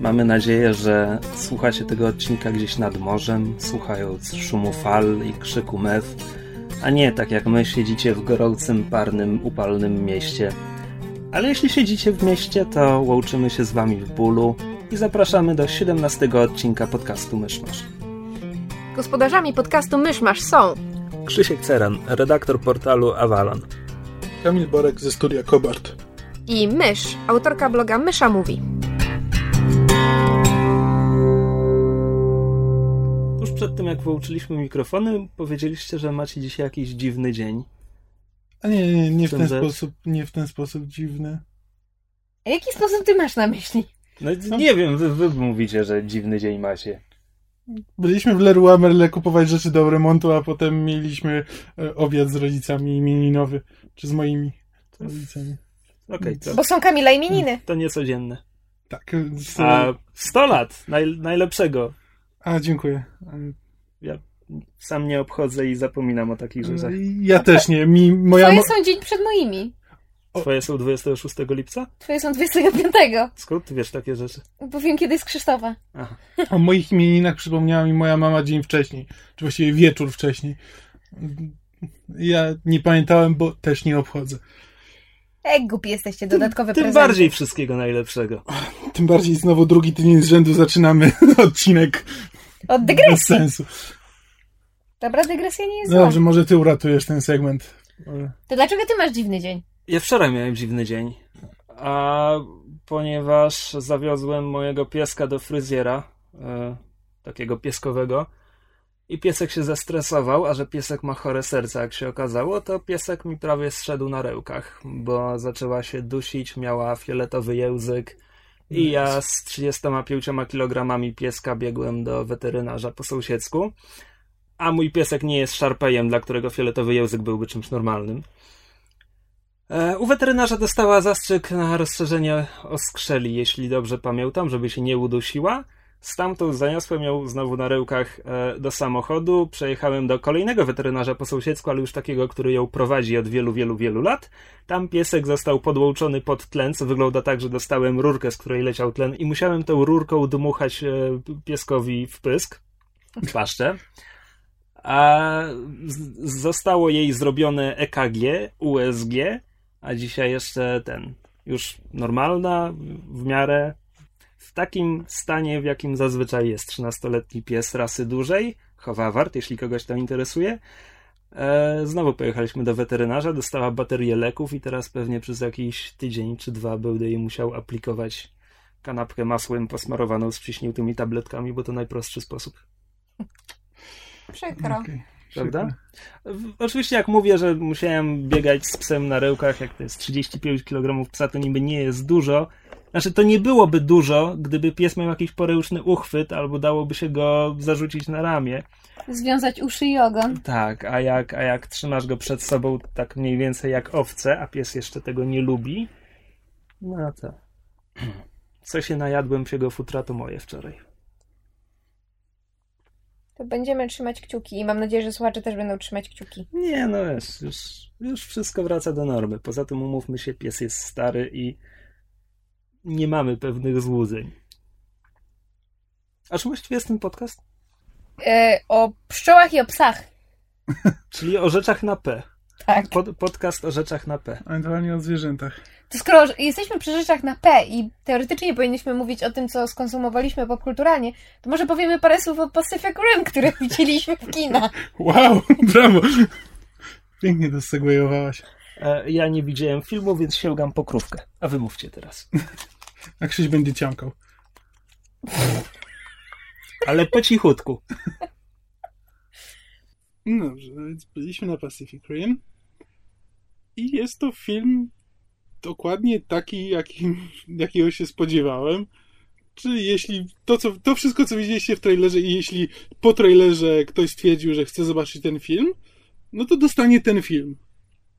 mamy nadzieję, że słuchacie tego odcinka gdzieś nad morzem, słuchając szumu fal i krzyku mew, a nie tak jak my siedzicie w gorącym, parnym, upalnym mieście. Ale jeśli siedzicie w mieście, to łączymy się z wami w bólu i zapraszamy do 17 odcinka podcastu Myszmasz. Gospodarzami podcastu Myszmasz są Krzysiek Ceran, redaktor portalu Avalon. Kamil Borek ze studia Kobart. i Mysz, autorka bloga Mysza Mówi. Tuż przed tym, jak wyłączyliśmy mikrofony, powiedzieliście, że macie dzisiaj jakiś dziwny dzień. A nie, nie, nie w ten Sądzę. sposób, nie w ten sposób dziwny. A jaki sposób ty masz na myśli? No nie wiem, wy, wy mówicie, że dziwny dzień macie. Byliśmy w Leroy Merle kupować rzeczy do remontu, a potem mieliśmy e, obiad z rodzicami imieninowy, czy z moimi rodzicami. Okej, to, Bo są Kamila imieniny. to niecodzienne. Tak. e, z- A 100 lat, naj, najlepszego. A dziękuję. Ja sam nie obchodzę i zapominam o takich rzeczach. E, Ja też nie. Mi, moja Twoje mo- są dzień przed moimi. Twoje są 26 lipca? Twoje są 25. Skąd ty wiesz takie rzeczy? Bo wiem, kiedy jest Krzysztofa. Aha. o moich imieninach przypomniała mi moja mama dzień wcześniej. Czy właściwie wieczór wcześniej. Ja nie pamiętałem, bo też nie obchodzę. Jak głupi jesteście, dodatkowe Tym prezenty. bardziej wszystkiego najlepszego. Tym bardziej znowu drugi tydzień z rzędu zaczynamy odcinek Od bez dygresji. sensu. Dobra, dygresja nie jest No zła. dobrze, może ty uratujesz ten segment. To dlaczego ty masz dziwny dzień? Ja wczoraj miałem dziwny dzień. A ponieważ zawiozłem mojego pieska do fryzjera, e, takiego pieskowego, i piesek się zestresował, a że piesek ma chore serce, jak się okazało, to piesek mi prawie zszedł na rełkach, bo zaczęła się dusić, miała fioletowy język i ja z 35 kg pieska biegłem do weterynarza po sąsiedzku, a mój piesek nie jest szarpejem, dla którego fioletowy język byłby czymś normalnym. E, U weterynarza dostała zastrzyk na rozszerzenie oskrzeli, jeśli dobrze pamiętam, żeby się nie udusiła. Stamtąd zaniosłem ją znowu na rełkach e, do samochodu. Przejechałem do kolejnego weterynarza po sąsiedzku, ale już takiego, który ją prowadzi od wielu, wielu, wielu lat. Tam piesek został podłączony pod tlen, co wygląda tak, że dostałem rurkę, z której leciał tlen i musiałem tą rurką dmuchać e, pieskowi w pysk, w paszczę. A zostało jej zrobione EKG, USG, a dzisiaj jeszcze ten, już normalna, w miarę, w takim stanie, w jakim zazwyczaj jest 13-letni pies rasy dużej, Howawart, jeśli kogoś to interesuje. E, znowu pojechaliśmy do weterynarza, dostała baterię leków i teraz pewnie przez jakiś tydzień czy dwa będę jej musiał aplikować kanapkę masłem posmarowaną z przyśniętymi tabletkami, bo to najprostszy sposób. Przykro. okej. Prawda? Oczywiście jak mówię, że musiałem biegać z psem na rełkach, jak to jest 35 kg psa, to niby nie jest dużo. Znaczy to nie byłoby dużo, gdyby pies miał jakiś poreuszny uchwyt, albo dałoby się go zarzucić na ramię. Związać uszy i ogon. Tak, a jak, a jak trzymasz go przed sobą tak mniej więcej jak owce, a pies jeszcze tego nie lubi, no to... Co się najadłem psiego futra, to moje wczoraj. To będziemy trzymać kciuki i mam nadzieję, że słuchacze też będą trzymać kciuki. Nie, no wiesz, już, już wszystko wraca do normy. Poza tym umówmy się, pies jest stary i nie mamy pewnych złudzeń. A czy właściwie jest ten podcast? E, o pszczołach i o psach. Czyli o rzeczach na P. Tak. Pod, podcast o rzeczach na P. Ewentualnie o zwierzętach. To skoro jesteśmy przy rzeczach na P i teoretycznie powinniśmy mówić o tym, co skonsumowaliśmy popkulturalnie, to może powiemy parę słów o Pacific Rim, które widzieliśmy w kinach. Wow, brawo! Pięknie to segwayowałaś. E, ja nie widziałem filmu, więc sięgam po krówkę. A wy mówcie teraz. A Krzyś będzie ciąkał. Ale po cichutku. No dobrze, więc byliśmy na Pacific Rim. I jest to film dokładnie taki, jakim, jakiego się spodziewałem. Czyli jeśli to, co, to wszystko, co widzieliście w trailerze i jeśli po trailerze ktoś stwierdził, że chce zobaczyć ten film, no to dostanie ten film.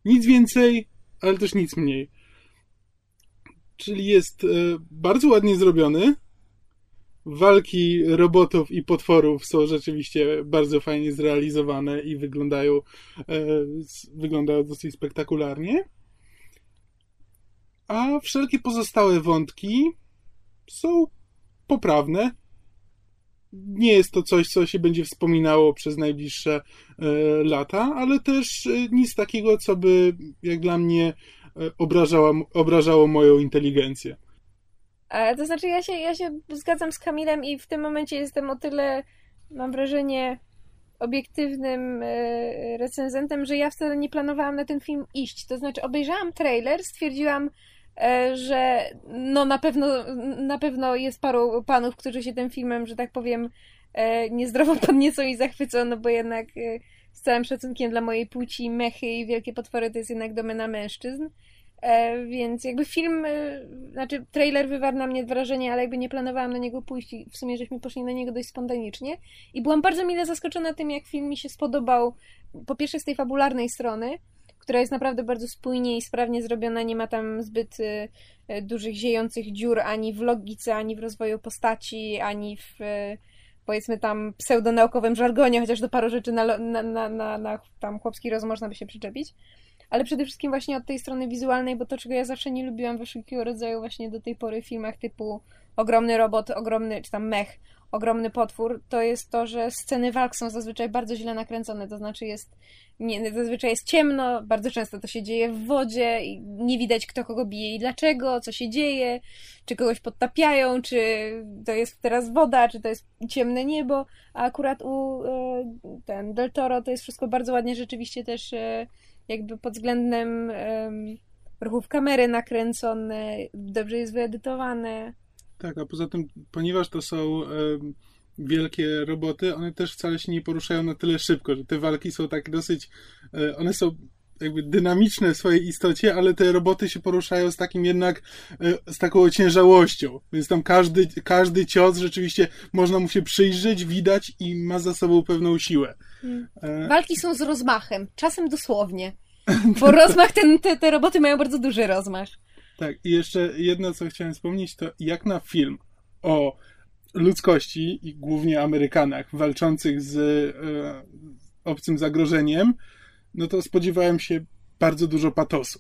Nic więcej, ale też nic mniej. Czyli jest e, bardzo ładnie zrobiony. Walki robotów i potworów są rzeczywiście bardzo fajnie zrealizowane i wyglądają, e, wyglądają dosyć spektakularnie. A wszelkie pozostałe wątki są poprawne. Nie jest to coś, co się będzie wspominało przez najbliższe e, lata, ale też nic takiego, co by, jak dla mnie, obrażała, obrażało moją inteligencję. E, to znaczy, ja się, ja się zgadzam z Kamilem i w tym momencie jestem o tyle, mam wrażenie, obiektywnym e, recenzentem, że ja wcale nie planowałam na ten film iść. To znaczy, obejrzałam trailer, stwierdziłam, e, że no na pewno, na pewno jest paru panów, którzy się tym filmem, że tak powiem, e, niezdrowo podniecą i zachwycą, no bo jednak e, z całym szacunkiem dla mojej płci mechy i wielkie potwory to jest jednak domena mężczyzn. E, więc jakby film, e, znaczy trailer wywarł na mnie wrażenie, ale jakby nie planowałam na niego pójść i w sumie żeśmy poszli na niego dość spontanicznie. I byłam bardzo mile zaskoczona tym, jak film mi się spodobał. Po pierwsze z tej fabularnej strony, która jest naprawdę bardzo spójnie i sprawnie zrobiona, nie ma tam zbyt e, dużych ziejących dziur ani w logice, ani w rozwoju postaci, ani w powiedzmy tam pseudonaukowym żargonie, chociaż do paru rzeczy na, na, na, na, na tam chłopski rozum można by się przyczepić. Ale przede wszystkim właśnie od tej strony wizualnej, bo to, czego ja zawsze nie lubiłam we wszelkiego rodzaju właśnie do tej pory filmach typu ogromny robot, ogromny, czy tam mech, ogromny potwór, to jest to, że sceny walk są zazwyczaj bardzo źle nakręcone, to znaczy jest, nie, zazwyczaj jest ciemno, bardzo często to się dzieje w wodzie i nie widać kto kogo bije i dlaczego, co się dzieje, czy kogoś podtapiają, czy to jest teraz woda, czy to jest ciemne niebo, a akurat u e, ten Del Toro to jest wszystko bardzo ładnie rzeczywiście też e, jakby pod względem em, ruchów kamery nakręcone, dobrze jest wyedytowane. Tak, a poza tym, ponieważ to są wielkie roboty, one też wcale się nie poruszają na tyle szybko, że te walki są tak dosyć, e, one są jakby dynamiczne w swojej istocie, ale te roboty się poruszają z takim jednak, e, z taką ociężałością, więc tam każdy, każdy cios rzeczywiście można mu się przyjrzeć, widać i ma za sobą pewną siłę. E, Walki są z rozmachem, czasem dosłownie. Bo rozmach, ten, te, te roboty mają bardzo duży rozmach. Tak, i jeszcze jedno, co chciałem wspomnieć, to jak na film o ludzkości i głównie Amerykanach walczących z e, obcym zagrożeniem, no to spodziewałem się bardzo dużo patosu.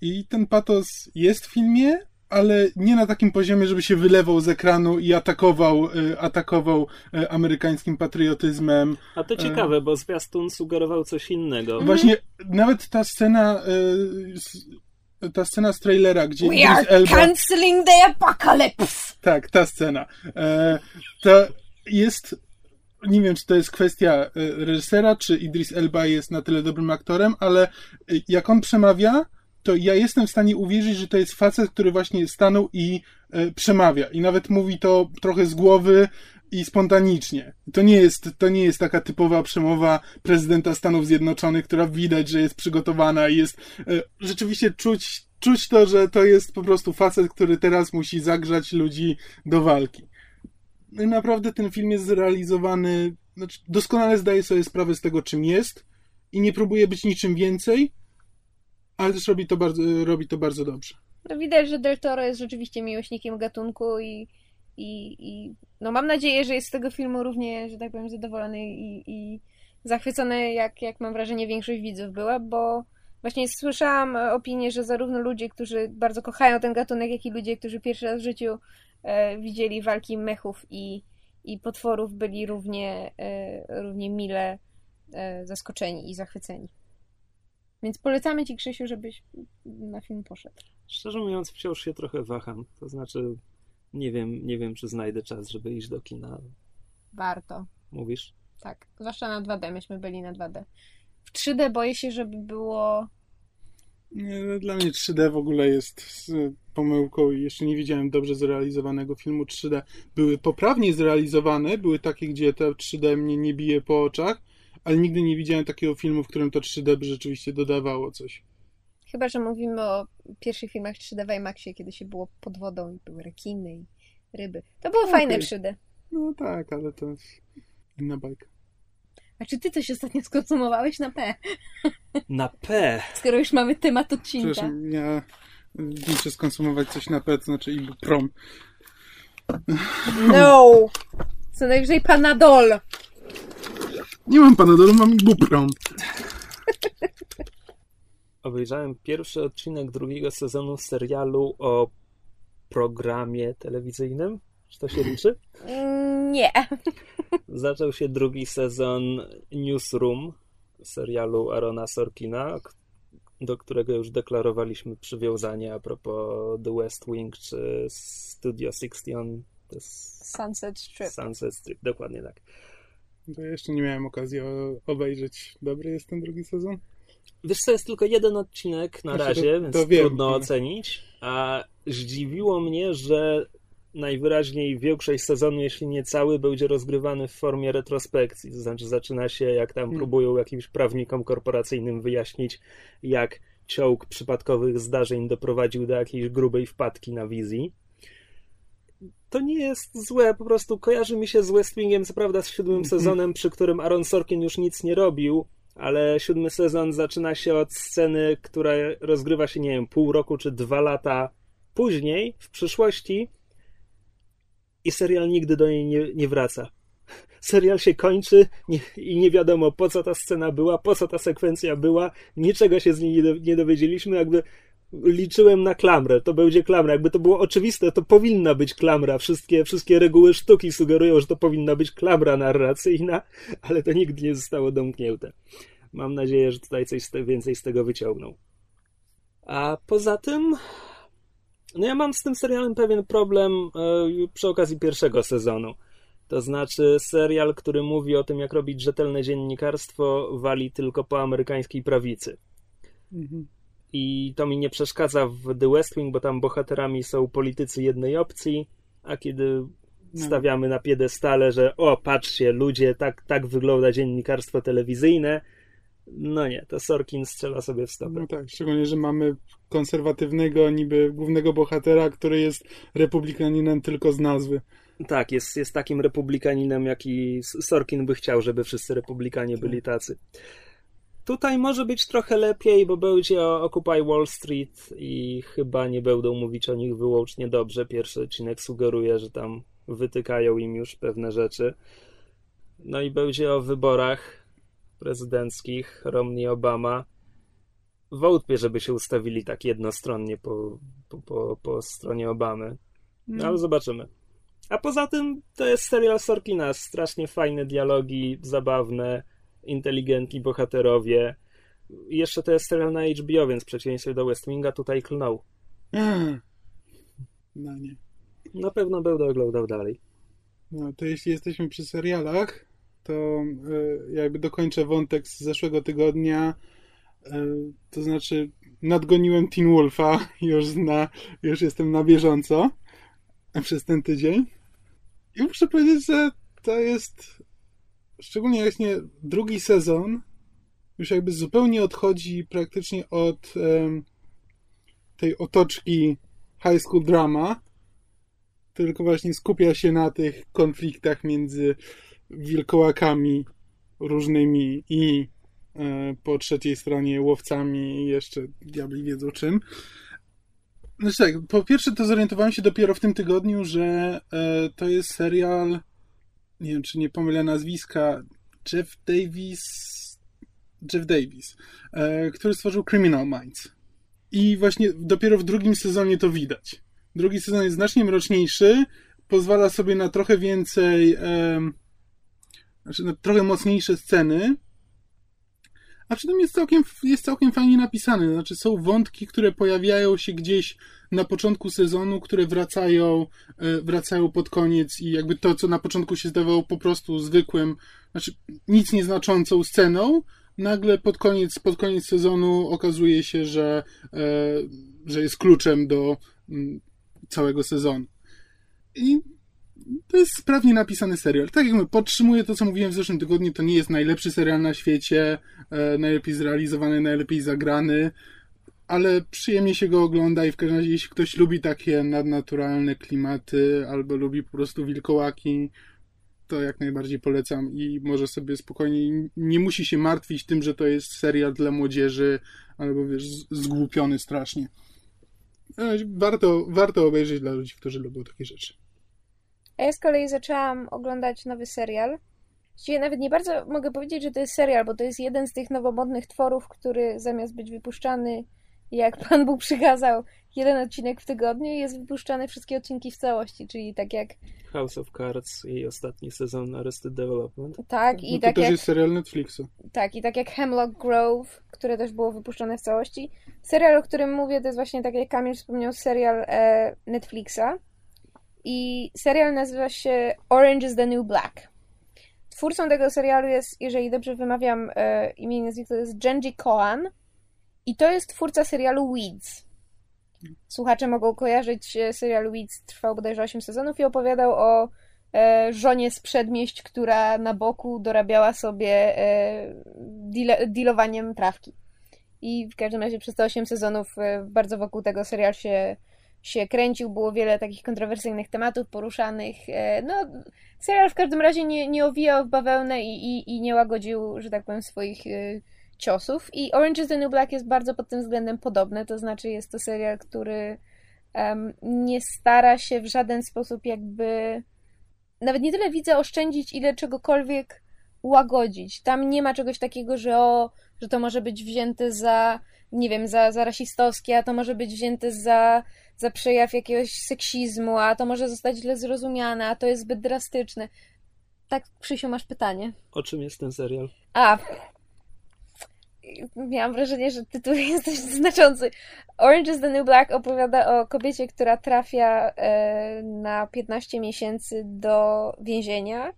I ten patos jest w filmie, ale nie na takim poziomie, żeby się wylewał z ekranu i atakował, e, atakował e, amerykańskim patriotyzmem. A to ciekawe, bo zwiastun sugerował coś innego. Właśnie nawet ta scena, e, ta scena z trailera, gdzie We Idris are Elba... canceling the apocalypse! Tak, ta scena. E, to jest. Nie wiem, czy to jest kwestia e, reżysera, czy Idris Elba jest na tyle dobrym aktorem, ale e, jak on przemawia, to ja jestem w stanie uwierzyć, że to jest facet, który właśnie stanął i przemawia. I nawet mówi to trochę z głowy i spontanicznie. To nie jest, to nie jest taka typowa przemowa prezydenta Stanów Zjednoczonych, która widać, że jest przygotowana i jest e, rzeczywiście czuć, czuć to, że to jest po prostu facet, który teraz musi zagrzać ludzi do walki. No i naprawdę ten film jest zrealizowany, znaczy doskonale zdaje sobie sprawę z tego, czym jest i nie próbuje być niczym więcej, ale też robi to bardzo, robi to bardzo dobrze. No widać, że Del Toro jest rzeczywiście miłośnikiem gatunku i, i, i no mam nadzieję, że jest z tego filmu równie, że tak powiem, zadowolony i, i zachwycony, jak, jak mam wrażenie większość widzów była, bo właśnie słyszałam opinię, że zarówno ludzie, którzy bardzo kochają ten gatunek, jak i ludzie, którzy pierwszy raz w życiu e, widzieli walki mechów i, i potworów, byli równie, e, równie mile e, zaskoczeni i zachwyceni. Więc polecamy Ci, Krzysiu, żebyś na film poszedł. Szczerze mówiąc, wciąż się trochę waham. To znaczy, nie wiem, nie wiem, czy znajdę czas, żeby iść do kina. Warto. Mówisz? Tak, zwłaszcza na 2D, myśmy byli na 2D. W 3D boję się, żeby było... Nie, no, dla mnie 3D w ogóle jest z pomyłką i jeszcze nie widziałem dobrze zrealizowanego filmu 3D. Były poprawnie zrealizowane, były takie, gdzie to 3D mnie nie bije po oczach, ale nigdy nie widziałem takiego filmu, w którym to 3D by rzeczywiście dodawało coś. Chyba, że mówimy o pierwszych filmach 3D w IMAXie, kiedy się było pod wodą i były rekiny i ryby. To było Okej. fajne 3D. No tak, ale to jest inna bajka. A czy ty coś ostatnio skonsumowałeś na P? Na P. Skoro już mamy temat odcinka. Przepraszam, ja muszę skonsumować coś na P, to znaczy Ibuprom. No! Co najwyżej Panadol. Nie mam Panadolu, mam Ibuprom. Obejrzałem pierwszy odcinek drugiego sezonu serialu o programie telewizyjnym. Czy to się liczy? Mm, Nie. Zaczął się drugi sezon Newsroom serialu Arona Sorkina, do którego już deklarowaliśmy przywiązanie a propos The West Wing czy Studio 60. To jest Sunset Strip. Sunset Strip, dokładnie tak. To ja jeszcze nie miałem okazji obejrzeć. Dobry jest ten drugi sezon? Wiesz co, jest tylko jeden odcinek na Znaczy, to- razie, więc to wiem, trudno ocenić. A zdziwiło mnie, że najwyraźniej większość sezonu, jeśli nie cały, będzie rozgrywany w formie retrospekcji. To znaczy zaczyna się, jak tam Hmm. próbują jakimś prawnikom korporacyjnym wyjaśnić, jak ciąg przypadkowych zdarzeń doprowadził do jakiejś grubej wpadki na wizji. To nie jest złe, po prostu kojarzy mi się z West Wingiem, co prawda z siódmym sezonem, przy którym Aaron Sorkin już nic nie robił, ale siódmy sezon zaczyna się od sceny, która rozgrywa się, nie wiem, pół roku czy dwa lata później, w przyszłości i serial nigdy do niej nie, nie wraca. Serial się kończy nie, i nie wiadomo po co ta scena była, po co ta sekwencja była, niczego się z niej nie, do, nie dowiedzieliśmy, jakby liczyłem na klamrę, to będzie klamra, jakby to było oczywiste, to powinna być klamra, wszystkie, wszystkie reguły sztuki sugerują, że to powinna być klamra narracyjna, ale to nigdy nie zostało domknięte. Mam nadzieję, że tutaj coś więcej z tego wyciągną. A poza tym, no ja mam z tym serialem pewien problem e, przy okazji pierwszego sezonu. To znaczy, serial, który mówi o tym, jak robić rzetelne dziennikarstwo, wali tylko po amerykańskiej prawicy. Mhm. I to mi nie przeszkadza w The West Wing, bo tam bohaterami są politycy jednej opcji, a kiedy No. stawiamy na piedestale, że o, patrzcie, ludzie, tak, tak wygląda dziennikarstwo telewizyjne, no nie, to Sorkin strzela sobie w stopę. No tak, szczególnie, że mamy konserwatywnego niby głównego bohatera, który jest republikaninem tylko z nazwy. Tak, jest, jest takim republikaninem, jaki Sorkin by chciał, żeby wszyscy republikanie byli tacy. Tutaj może być trochę lepiej, bo będzie o Occupy Wall Street i chyba nie będą mówić o nich wyłącznie dobrze. Pierwszy odcinek sugeruje, że tam wytykają im już pewne rzeczy. No i będzie o wyborach prezydenckich Romney-Obama. Wątpię, żeby się ustawili tak jednostronnie po, po, po, po stronie Obamy. No ale zobaczymy. A poza tym to jest serial Sorkina. Strasznie fajne dialogi, zabawne, inteligentni bohaterowie. I jeszcze to jest serial na HBO, więc w przeciwieństwie do West Winga tutaj klnął. Eee. No nie. Na pewno będę oglądał dalej. No to jeśli jesteśmy przy serialach, to e, jakby dokończę wątek z zeszłego tygodnia. E, to znaczy, nadgoniłem Teen Wolfa, już, na, już jestem na bieżąco przez ten tydzień. I muszę powiedzieć, że to jest szczególnie właśnie drugi sezon już jakby zupełnie odchodzi praktycznie od em, tej otoczki high school drama, tylko właśnie skupia się na tych konfliktach między wilkołakami różnymi i e, po trzeciej stronie łowcami i jeszcze diabli wiedzą czym. Znaczy tak, po pierwsze to zorientowałem się dopiero w tym tygodniu, że e, to jest serial, nie wiem czy nie pomylę nazwiska, Jeff Davis, Jeff Davis, e, który stworzył Criminal Minds. I właśnie dopiero w drugim sezonie to widać. Drugi sezon jest znacznie mroczniejszy, pozwala sobie na trochę więcej, znaczy na trochę mocniejsze sceny, a przy tym jest całkiem, jest całkiem fajnie napisany. Znaczy są wątki, które pojawiają się gdzieś na początku sezonu, które wracają, e, wracają pod koniec i jakby to, co na początku się zdawało po prostu zwykłym, znaczy nic nieznaczącą sceną, nagle pod koniec, pod koniec sezonu okazuje się, że, e, że jest kluczem do mm, całego sezonu. I to jest sprawnie napisany serial. Tak jak mówię, podtrzymuję to, co mówiłem w zeszłym tygodniu, to nie jest najlepszy serial na świecie, e, najlepiej zrealizowany, najlepiej zagrany, ale przyjemnie się go ogląda i w każdym razie jeśli ktoś lubi takie nadnaturalne klimaty albo lubi po prostu wilkołaki, to jak najbardziej polecam i może sobie spokojnie, nie musi się martwić tym, że to jest serial dla młodzieży albo wiesz, zgłupiony strasznie. E, warto, warto obejrzeć dla ludzi, którzy lubią takie rzeczy. A ja z kolei zaczęłam oglądać nowy serial. Właściwie nawet nie bardzo mogę powiedzieć, że to jest serial, bo to jest jeden z tych nowomodnych tworów, który zamiast być wypuszczany, jak Pan Bóg przykazał, jeden odcinek w tygodniu, jest wypuszczany wszystkie odcinki w całości, czyli tak jak... House of Cards i ostatni sezon Arrested Development. Tak, i no to tak też jak... jest serial Netflixa. Tak, i tak jak Hemlock Grove, które też było wypuszczone w całości. Serial, o którym mówię, to jest właśnie, tak jak Kamil wspomniał, serial e, Netflixa. I serial nazywa się Orange is the New Black. Twórcą tego serialu jest, jeżeli dobrze wymawiam e, imię i nazwisko, to jest Genji Kohan. I to jest twórca serialu Weeds. Słuchacze mogą kojarzyć e, serial Weeds, trwał bodajże 8 sezonów i opowiadał o e, żonie z przedmieść, która na boku dorabiała sobie e, deal, dealowaniem trawki. I w każdym razie przez te 8 sezonów e, bardzo wokół tego serial się, się kręcił. Było wiele takich kontrowersyjnych tematów poruszanych. E, no, serial w każdym razie nie, nie owijał w bawełnę i, i, i nie łagodził, że tak powiem, swoich e, ciosów. I Orange is the New Black jest bardzo pod tym względem podobny. To znaczy, jest to serial, który um, nie stara się w żaden sposób jakby. Nawet nie tyle widzę oszczędzić, ile czegokolwiek łagodzić. Tam nie ma czegoś takiego, że o, że to może być wzięte za, nie wiem, za, za rasistowskie, a to może być wzięte za, za przejaw jakiegoś seksizmu, a to może zostać źle zrozumiane, a to jest zbyt drastyczne. Tak, Krzysiu, masz pytanie. O czym jest ten serial? A, miałam wrażenie, że tytuł jest dość znaczący. Orange is the New Black opowiada o kobiecie, która trafia e, na 15 miesięcy do więzienia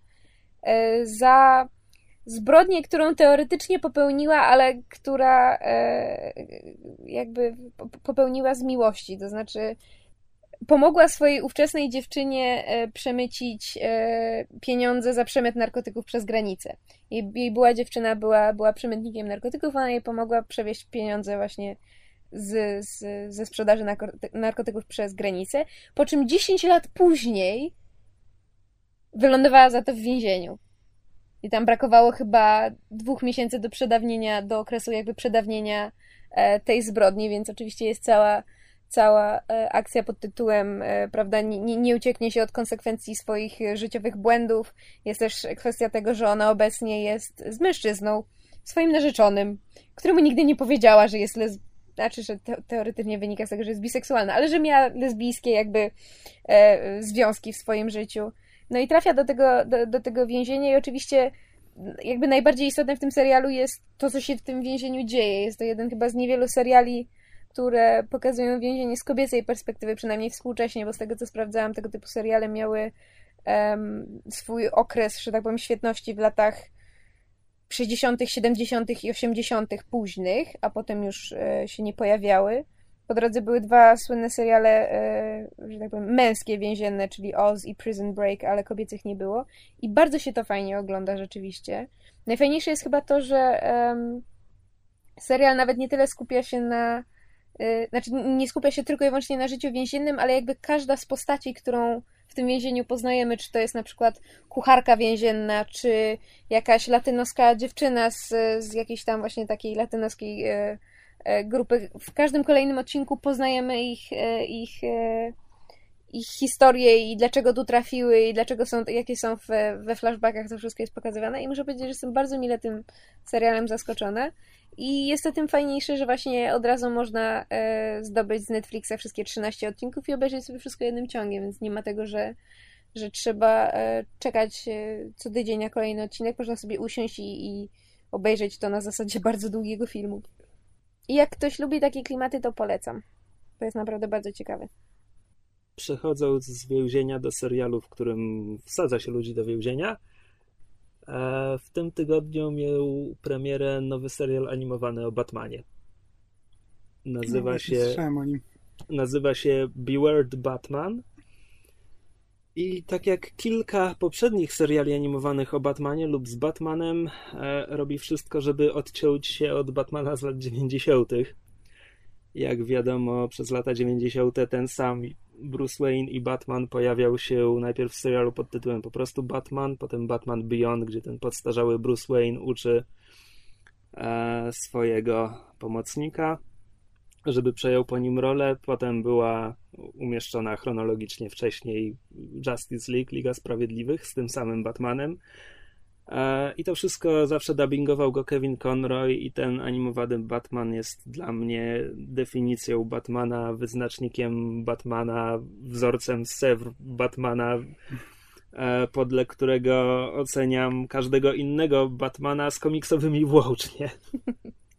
e, za zbrodnię, którą teoretycznie popełniła, ale która e, jakby popełniła z miłości. To znaczy, pomogła swojej ówczesnej dziewczynie przemycić pieniądze za przemyt narkotyków przez granicę. Jej, jej była dziewczyna, była, była przemytnikiem narkotyków, ona jej pomogła przewieźć pieniądze właśnie z, z, ze sprzedaży narkotyków przez granicę, po czym 10 lat później wylądowała za to w więzieniu. I tam brakowało chyba dwóch miesięcy do przedawnienia, do okresu jakby przedawnienia tej zbrodni, więc oczywiście jest cała cała akcja pod tytułem, prawda, nie, nie ucieknie się od konsekwencji swoich życiowych błędów. Jest też kwestia tego, że ona obecnie jest z mężczyzną, swoim narzeczonym, któremu nigdy nie powiedziała, że jest lesb... Znaczy, że te teoretycznie wynika z tego, że jest biseksualna, ale że miała lesbijskie jakby e, związki w swoim życiu. No i trafia do tego, do, do tego więzienia i oczywiście jakby najbardziej istotne w tym serialu jest to, co się w tym więzieniu dzieje. Jest to jeden chyba z niewielu seriali, które pokazują więzienie z kobiecej perspektywy, przynajmniej współcześnie, bo z tego co sprawdzałam, tego typu seriale miały um, swój okres, że tak powiem, świetności w latach 60., 70. i 80. późnych, a potem już e, się nie pojawiały. Po drodze były dwa słynne seriale, e, że tak powiem, męskie więzienne, czyli Oz i Prison Break, ale kobiecych nie było. I bardzo się to fajnie ogląda rzeczywiście. Najfajniejsze jest chyba to, że um, serial nawet nie tyle skupia się na znaczy nie skupia się tylko i wyłącznie na życiu więziennym, ale jakby każda z postaci, którą w tym więzieniu poznajemy, czy to jest na przykład kucharka więzienna, czy jakaś latynoska dziewczyna z, z jakiejś tam właśnie takiej latynoskiej e, grupy. W każdym kolejnym odcinku poznajemy ich, e, ich, ich historię i dlaczego tu trafiły i dlaczego są, jakie są w, we flashbackach, to wszystko jest pokazywane i muszę powiedzieć, że jestem bardzo mile tym serialem zaskoczona. I jest to tym fajniejsze, że właśnie od razu można e, zdobyć z Netflixa wszystkie 13 odcinków i obejrzeć sobie wszystko jednym ciągiem, więc nie ma tego, że, że trzeba e, czekać e, co tydzień na kolejny odcinek. Można sobie usiąść i, i obejrzeć to na zasadzie bardzo długiego filmu. I jak ktoś lubi takie klimaty, to polecam. To jest naprawdę bardzo ciekawe. Przechodząc z więzienia do serialu, w którym wsadza się ludzi do więzienia, w tym tygodniu miał premierę nowy serial animowany o Batmanie. Nazywa no, się nazywa się Beware the Batman. I tak jak kilka poprzednich seriali animowanych o Batmanie lub z Batmanem, e, robi wszystko, żeby odciąć się od Batmana z lat 90. Jak wiadomo, przez lata 90. ten sam Bruce Wayne i Batman pojawiał się najpierw w serialu pod tytułem po prostu Batman, potem Batman Beyond, gdzie ten podstarzały Bruce Wayne uczy e, swojego pomocnika, żeby przejął po nim rolę. Potem była umieszczona chronologicznie wcześniej Justice League, Liga Sprawiedliwych z tym samym Batmanem. E, I to wszystko zawsze dubbingował go Kevin Conroy i ten animowany Batman jest dla mnie definicją Batmana, wyznacznikiem Batmana, wzorcem Sewr Batmana, e, podle którego oceniam każdego innego Batmana z komiksowymi włącznie.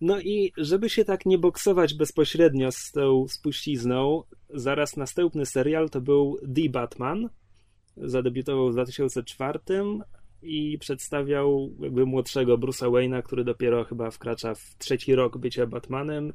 No i żeby się tak nie boksować bezpośrednio z tą spuścizną, zaraz następny serial to był The Batman, zadebiutował w 2004 i przedstawiał jakby młodszego Bruce'a Wayne'a, który dopiero chyba wkracza w trzeci rok bycia Batmanem.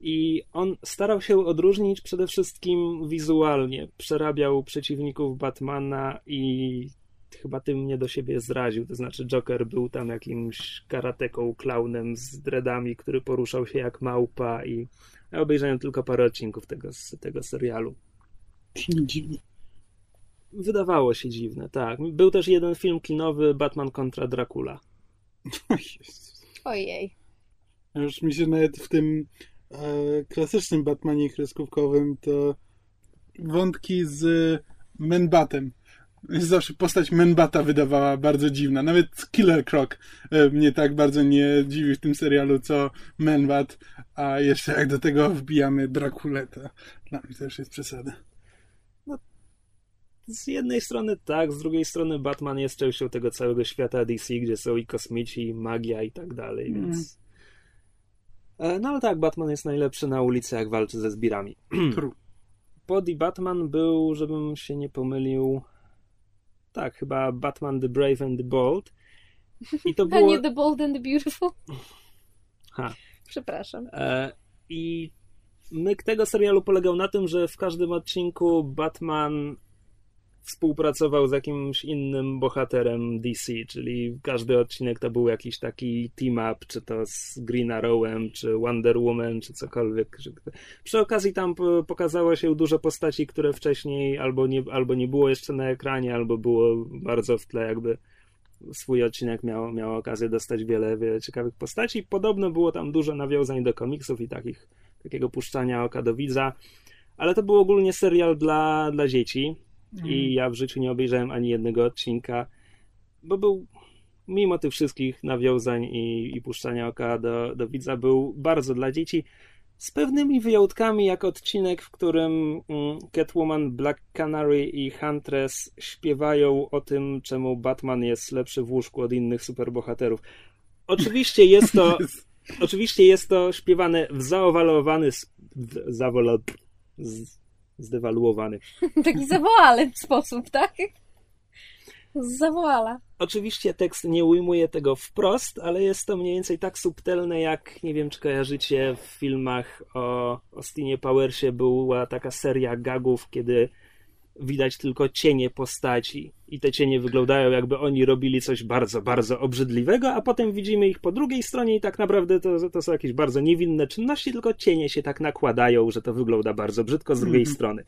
I on starał się odróżnić przede wszystkim wizualnie. Przerabiał przeciwników Batmana i chyba tym mnie do siebie zraził. To znaczy, Joker był tam jakimś karateką, klaunem z dreadami, który poruszał się jak małpa. I ja obejrzałem tylko parę odcinków tego, tego serialu. Dziwnie. Wydawało się dziwne, tak. Był też jeden film kinowy Batman kontra Dracula. Ojej. Już mi się nawet w tym e, klasycznym Batmanie kreskówkowym to wątki z Menbatem. Zawsze postać Menbata wydawała bardzo dziwna. Nawet Killer Croc e, mnie tak bardzo nie dziwi w tym serialu, co Menbat. A jeszcze jak do tego wbijamy Drakulę, to dla mnie to już jest przesada z jednej strony tak, z drugiej strony Batman jest częścią tego całego świata DC, gdzie są i kosmici, i magia i tak dalej, mm. więc... E, no ale tak, Batman jest najlepszy na ulicy, jak walczy ze zbirami. True. Pod Batman był, żebym się nie pomylił, tak, chyba Batman the Brave and the Bold. I to było... A nie The Bold and the Beautiful? Ha. Przepraszam. E, I myk tego serialu polegał na tym, że w każdym odcinku Batman współpracował z jakimś innym bohaterem DC, czyli każdy odcinek to był jakiś taki team-up, czy to z Green Arrowem, czy Wonder Woman, czy cokolwiek. Przy okazji tam pokazało się dużo postaci, które wcześniej albo nie, albo nie było jeszcze na ekranie, albo było bardzo w tle jakby swój odcinek miał, miał okazję dostać wiele, wiele ciekawych postaci. Podobno było tam dużo nawiązań do komiksów i takich, takiego puszczania oka do widza, ale to był ogólnie serial dla, dla dzieci i mm. ja w życiu nie obejrzałem ani jednego odcinka, bo był, mimo tych wszystkich nawiązań i, i puszczania oka do, do widza, był bardzo dla dzieci. Z pewnymi wyjątkami, jak odcinek, w którym mm, Catwoman, Black Canary i Huntress śpiewają o tym, czemu Batman jest lepszy w łóżku od innych superbohaterów. Oczywiście jest to, oczywiście jest to śpiewane w zaowalowany, w, zawolo, z, zdewaluowany. Taki zawołany sposób, tak? Zawołala. Oczywiście tekst nie ujmuje tego wprost, ale jest to mniej więcej tak subtelne, jak nie wiem, czy kojarzycie w filmach o Austinie Powersie była taka seria gagów, kiedy widać tylko cienie postaci i te cienie wyglądają jakby oni robili coś bardzo, bardzo obrzydliwego, a potem widzimy ich po drugiej stronie i tak naprawdę to, to są jakieś bardzo niewinne czynności, tylko cienie się tak nakładają, że to wygląda bardzo brzydko z drugiej mm. strony.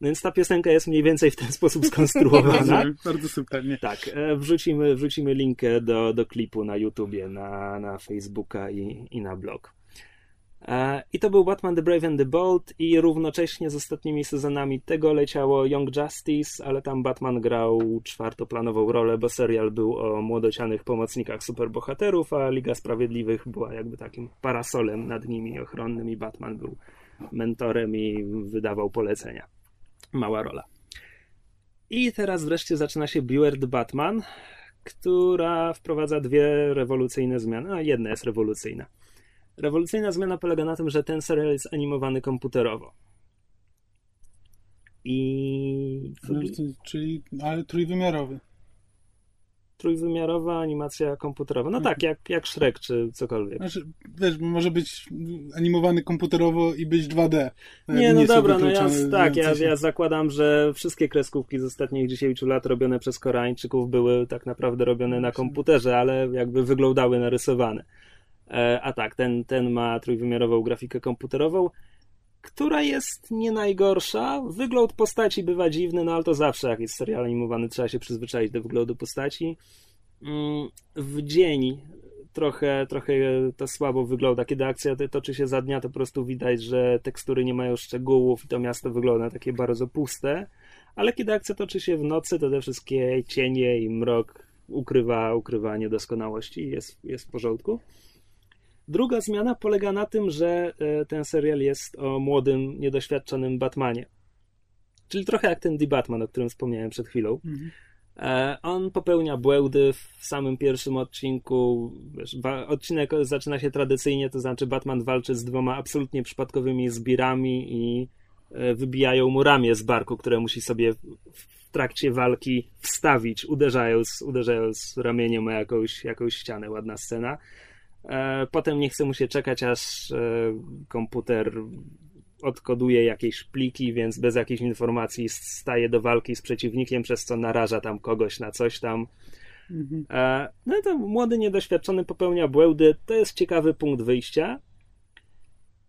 Więc ta piosenka jest mniej więcej w ten sposób skonstruowana. bardzo subtelnie. Tak, e, wrzucimy, wrzucimy linkę do, do klipu na YouTubie, na, na Facebooka i, i na blog. E, I to był Batman The Brave and the Bold i równocześnie z ostatnimi sezonami tego leciało Young Justice, ale tam Batman grał czwartoplanową rolę, bo serial był o młodocianych pomocnikach superbohaterów, a Liga Sprawiedliwych była jakby takim parasolem nad nimi ochronnym i Batman był mentorem i wydawał polecenia. Mała rola. I teraz wreszcie zaczyna się Beware Batman, która wprowadza dwie rewolucyjne zmiany, a jedna jest rewolucyjna. Rewolucyjna zmiana polega na tym, że ten serial jest animowany komputerowo. I. Czyli, ale trójwymiarowy. Trójwymiarowa animacja komputerowa. No tak, jak, jak Shrek czy cokolwiek. Znaczy, wiesz, może być animowany komputerowo i być 2D. Nie, no nie dobra, no ja, tak, ja, ja zakładam, że wszystkie kreskówki z ostatnich 10 lat robione przez Koreańczyków były tak naprawdę robione na komputerze, ale jakby wyglądały narysowane. E, a tak, ten, ten ma trójwymiarową grafikę komputerową, która jest nie najgorsza. Wygląd postaci bywa dziwny, no ale to zawsze, jak jest serial animowany, trzeba się przyzwyczaić do wyglądu postaci. Mm, w dzień trochę, trochę to słabo wygląda. Kiedy akcja toczy się za dnia, to po prostu widać, że tekstury nie mają szczegółów i to miasto wygląda takie bardzo puste. Ale kiedy akcja toczy się w nocy, to te wszystkie cienie i mrok ukrywa, ukrywa niedoskonałości i jest, jest w porządku. Druga zmiana polega na tym, że e, ten serial jest o młodym, niedoświadczonym Batmanie. Czyli trochę jak ten The Batman, o którym wspomniałem przed chwilą. Mhm. E, on popełnia błędy w samym pierwszym odcinku. Wiesz, odcinek zaczyna się tradycyjnie, to znaczy Batman walczy z dwoma absolutnie przypadkowymi zbirami i e, wybijają mu ramię z barku, które musi sobie w trakcie walki wstawić, uderzając, uderzając ramieniem o jakąś, jakąś ścianę. Ładna scena. E, potem nie chce mu się czekać, aż komputer odkoduje jakieś pliki, więc bez jakichś informacji staje do walki z przeciwnikiem, przez co naraża tam kogoś na coś tam. Mhm. E, no i to młody, niedoświadczony popełnia błędy. To jest ciekawy punkt wyjścia.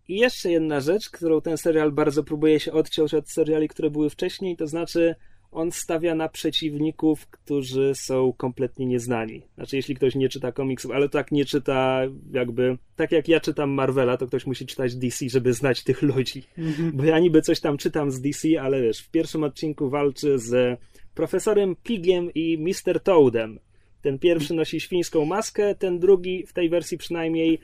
I jeszcze jedna rzecz, którą ten serial bardzo próbuje się odciąć od seriali, które były wcześniej, to znaczy on stawia na przeciwników, którzy są kompletnie nieznani. Znaczy, jeśli ktoś nie czyta komiksów, ale tak nie czyta jakby, tak jak ja czytam Marvela, to ktoś musi czytać DC, żeby znać tych ludzi. Mhm. Bo ja niby coś tam czytam z DC, ale wiesz, w pierwszym odcinku walczy z profesorem Pigiem i Mr. Toadem. Ten pierwszy nosi świńską maskę, ten drugi w tej wersji przynajmniej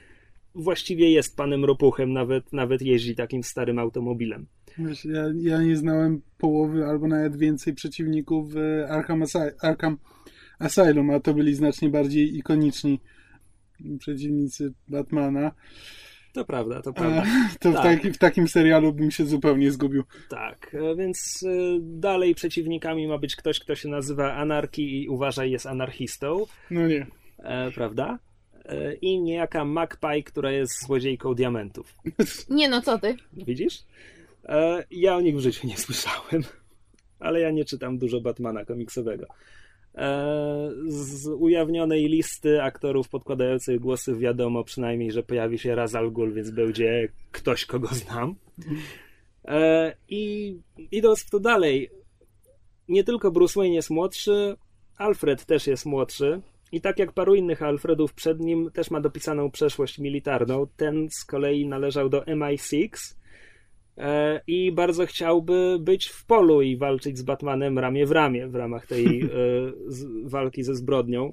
właściwie jest panem ropuchem, nawet, nawet jeździ takim starym automobilem. Ja, ja nie znałem połowy albo nawet więcej przeciwników w Arkham, Asy Arkham Asylum, a to byli znacznie bardziej ikoniczni przeciwnicy Batmana. To prawda, to prawda. to w, tak. taki, w, takim serialu bym się zupełnie zgubił. Tak, e, więc e, dalej przeciwnikami ma być ktoś, kto się nazywa Anarki i uważaj jest anarchistą. No nie. E, prawda? E, I niejaka Magpie, która jest złodziejką diamentów. Nie no, co ty? Widzisz? E, ja o nich w życiu nie słyszałem, ale ja nie czytam dużo Batmana komiksowego. E, z ujawnionej listy aktorów podkładających głosy wiadomo przynajmniej, że pojawi się Razal Ghul, więc będzie ktoś, kogo znam. I idąc w to dalej, nie tylko Bruce Wayne jest młodszy, Alfred też jest młodszy. I tak jak paru innych Alfredów przed nim też ma dopisaną przeszłość militarną. Ten z kolei należał do MI6, E, i bardzo chciałby być w polu i walczyć z Batmanem ramię w ramię w ramach tej e, walki ze zbrodnią.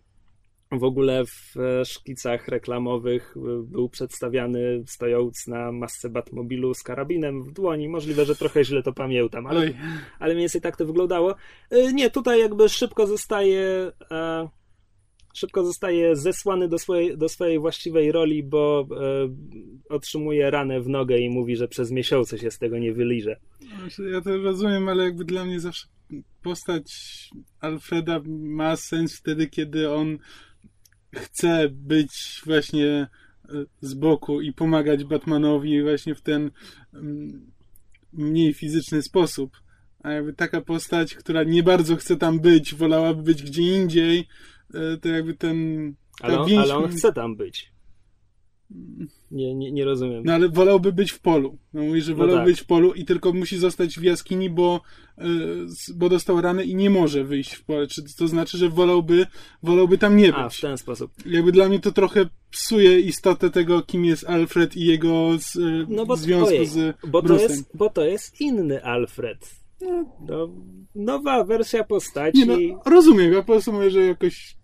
W ogóle w e, szkicach reklamowych był przedstawiany stojąc na masce Batmobilu z karabinem w dłoni. Możliwe, że trochę źle to pamiętam, ale, ale mniej więcej tak to wyglądało. Nie, tutaj jakby szybko zostaje szybko zostaje zesłany do swojej, do swojej właściwej roli, bo e, otrzymuje ranę w nogę i mówi, że przez miesiące się z tego nie wyliże. Znaczy, ja to rozumiem, ale jakby dla mnie zawsze postać Alfreda ma sens wtedy, kiedy on chce być właśnie e, z boku i pomagać Batmanowi właśnie w ten mm, mniej fizyczny sposób. A jakby taka postać, która nie bardzo chce tam być, wolałaby być gdzie indziej, to jakby ten... Ale on, ale on chce tam być. Nie, nie, nie rozumiem. No ale wolałby być w polu. No mówi, że no wolałby tak. być w polu i tylko musi zostać w jaskini, bo, e, bo dostał ranę i nie może wyjść w pole. Czy to znaczy, że wolałby, wolałby tam nie być. A, w ten sposób. Jakby dla mnie to trochę psuje istotę tego, kim jest Alfred i jego z, e, no bo, związku ojej, z bo to, jest, bo to jest inny Alfred. No, no nowa wersja postaci. Nie, no, rozumiem, ja po prostu mówię, że jakoś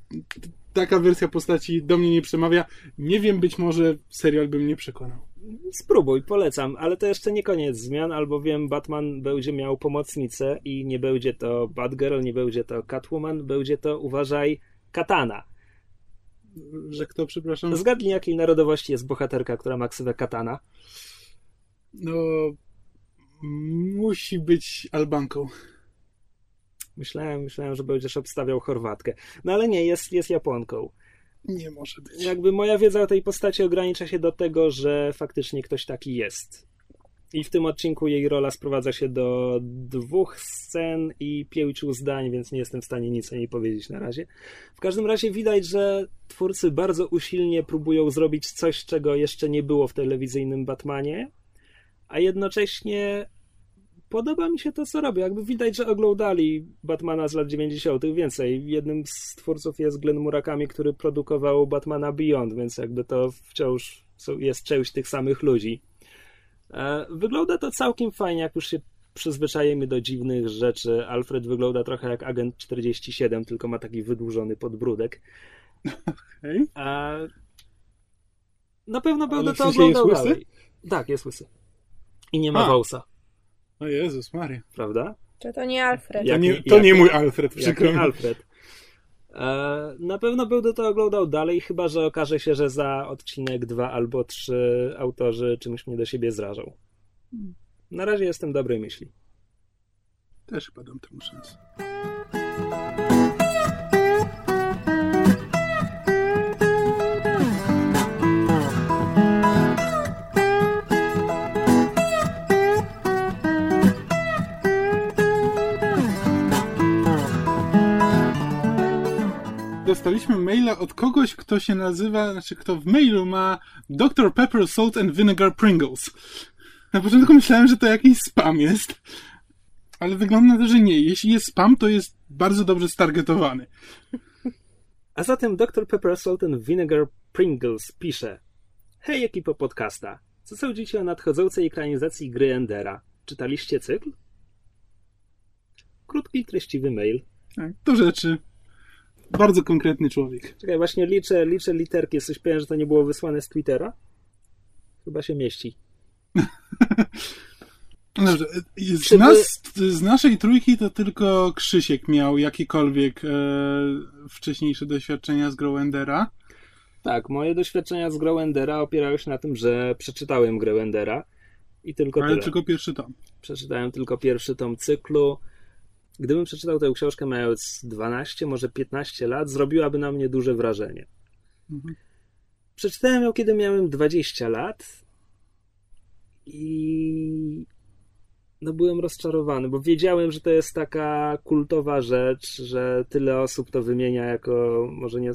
taka wersja postaci do mnie nie przemawia. Nie wiem, być może serial bym nie przekonał. Spróbuj, polecam, ale to jeszcze nie koniec zmian, albowiem Batman będzie miał pomocnicę i nie będzie to Batgirl, nie będzie to Catwoman, będzie to, uważaj, Katana. Że kto, przepraszam? Zgadnij, jakiej narodowości jest bohaterka, która ma ksywę Katana. No, musi być Albanką. Myślałem, myślałem, że będziesz obstawiał Chorwatkę. No ale nie, jest, jest Japonką. Nie może być. Jakby moja wiedza o tej postaci ogranicza się do tego, że faktycznie ktoś taki jest. I w tym odcinku jej rola sprowadza się do dwóch scen i pięciu zdań, więc nie jestem w stanie nic o niej powiedzieć na razie. W każdym razie widać, że twórcy bardzo usilnie próbują zrobić coś, czego jeszcze nie było w telewizyjnym Batmanie, a jednocześnie podoba mi się to, co robią. Jakby widać, że oglądali Batmana z lat 90. więcej. Jednym z twórców jest Glenn Murakami, który produkował Batmana Beyond, więc jakby to wciąż jest część tych samych ludzi. E, wygląda to całkiem fajnie, jak już się przyzwyczajemy do dziwnych rzeczy. Alfred wygląda trochę jak agent 47, tylko ma taki wydłużony podbródek. Okay. Na pewno będę to oglądał dalej. Tak, jest łysy. I nie ma A. wąsa. O Jezus Maria. Prawda? Czy to nie Alfred? Jak, to nie, to jak, nie mój Alfred, przykro mi. Alfred. E, na pewno będę to oglądał dalej, chyba że okaże się, że za odcinek dwa albo trzy autorzy czymś mnie do siebie zrażą. Na razie jestem dobrej myśli. Też chyba dam temu szansę. Dostaliśmy maila od kogoś, kto się nazywa, znaczy kto w mailu ma Dr. Pepper Salt and Vinegar Pringles. Na początku myślałem, że to jakiś spam jest, ale wygląda na to, że nie. Jeśli jest spam, to jest bardzo dobrze stargetowany. A zatem Dr. Pepper Salt and Vinegar Pringles pisze Hej ekipo podcasta, co sądzicie o nadchodzącej ekranizacji gry Endera? Czytaliście cykl? Krótki, treściwy mail. Tak, do rzeczy. Bardzo konkretny człowiek. Czekaj, właśnie liczę, liczę literki. Jesteś pewien, że to nie było wysłane z Twittera? Chyba się mieści. No dobrze. Z, nas, z naszej trójki to tylko Krzysiek miał jakiekolwiek e, wcześniejsze doświadczenia z Growendera. Tak, moje doświadczenia z Growendera opierały się na tym, że przeczytałem Growendera i tylko Ale tyle. tylko pierwszy tom. Przeczytałem tylko pierwszy tom cyklu. Gdybym przeczytał tę książkę mając 12, może 15 lat, zrobiłaby na mnie duże wrażenie. Mhm. Przeczytałem ją, kiedy miałem 20 lat i no byłem rozczarowany, bo wiedziałem, że to jest taka kultowa rzecz, że tyle osób to wymienia jako może nie.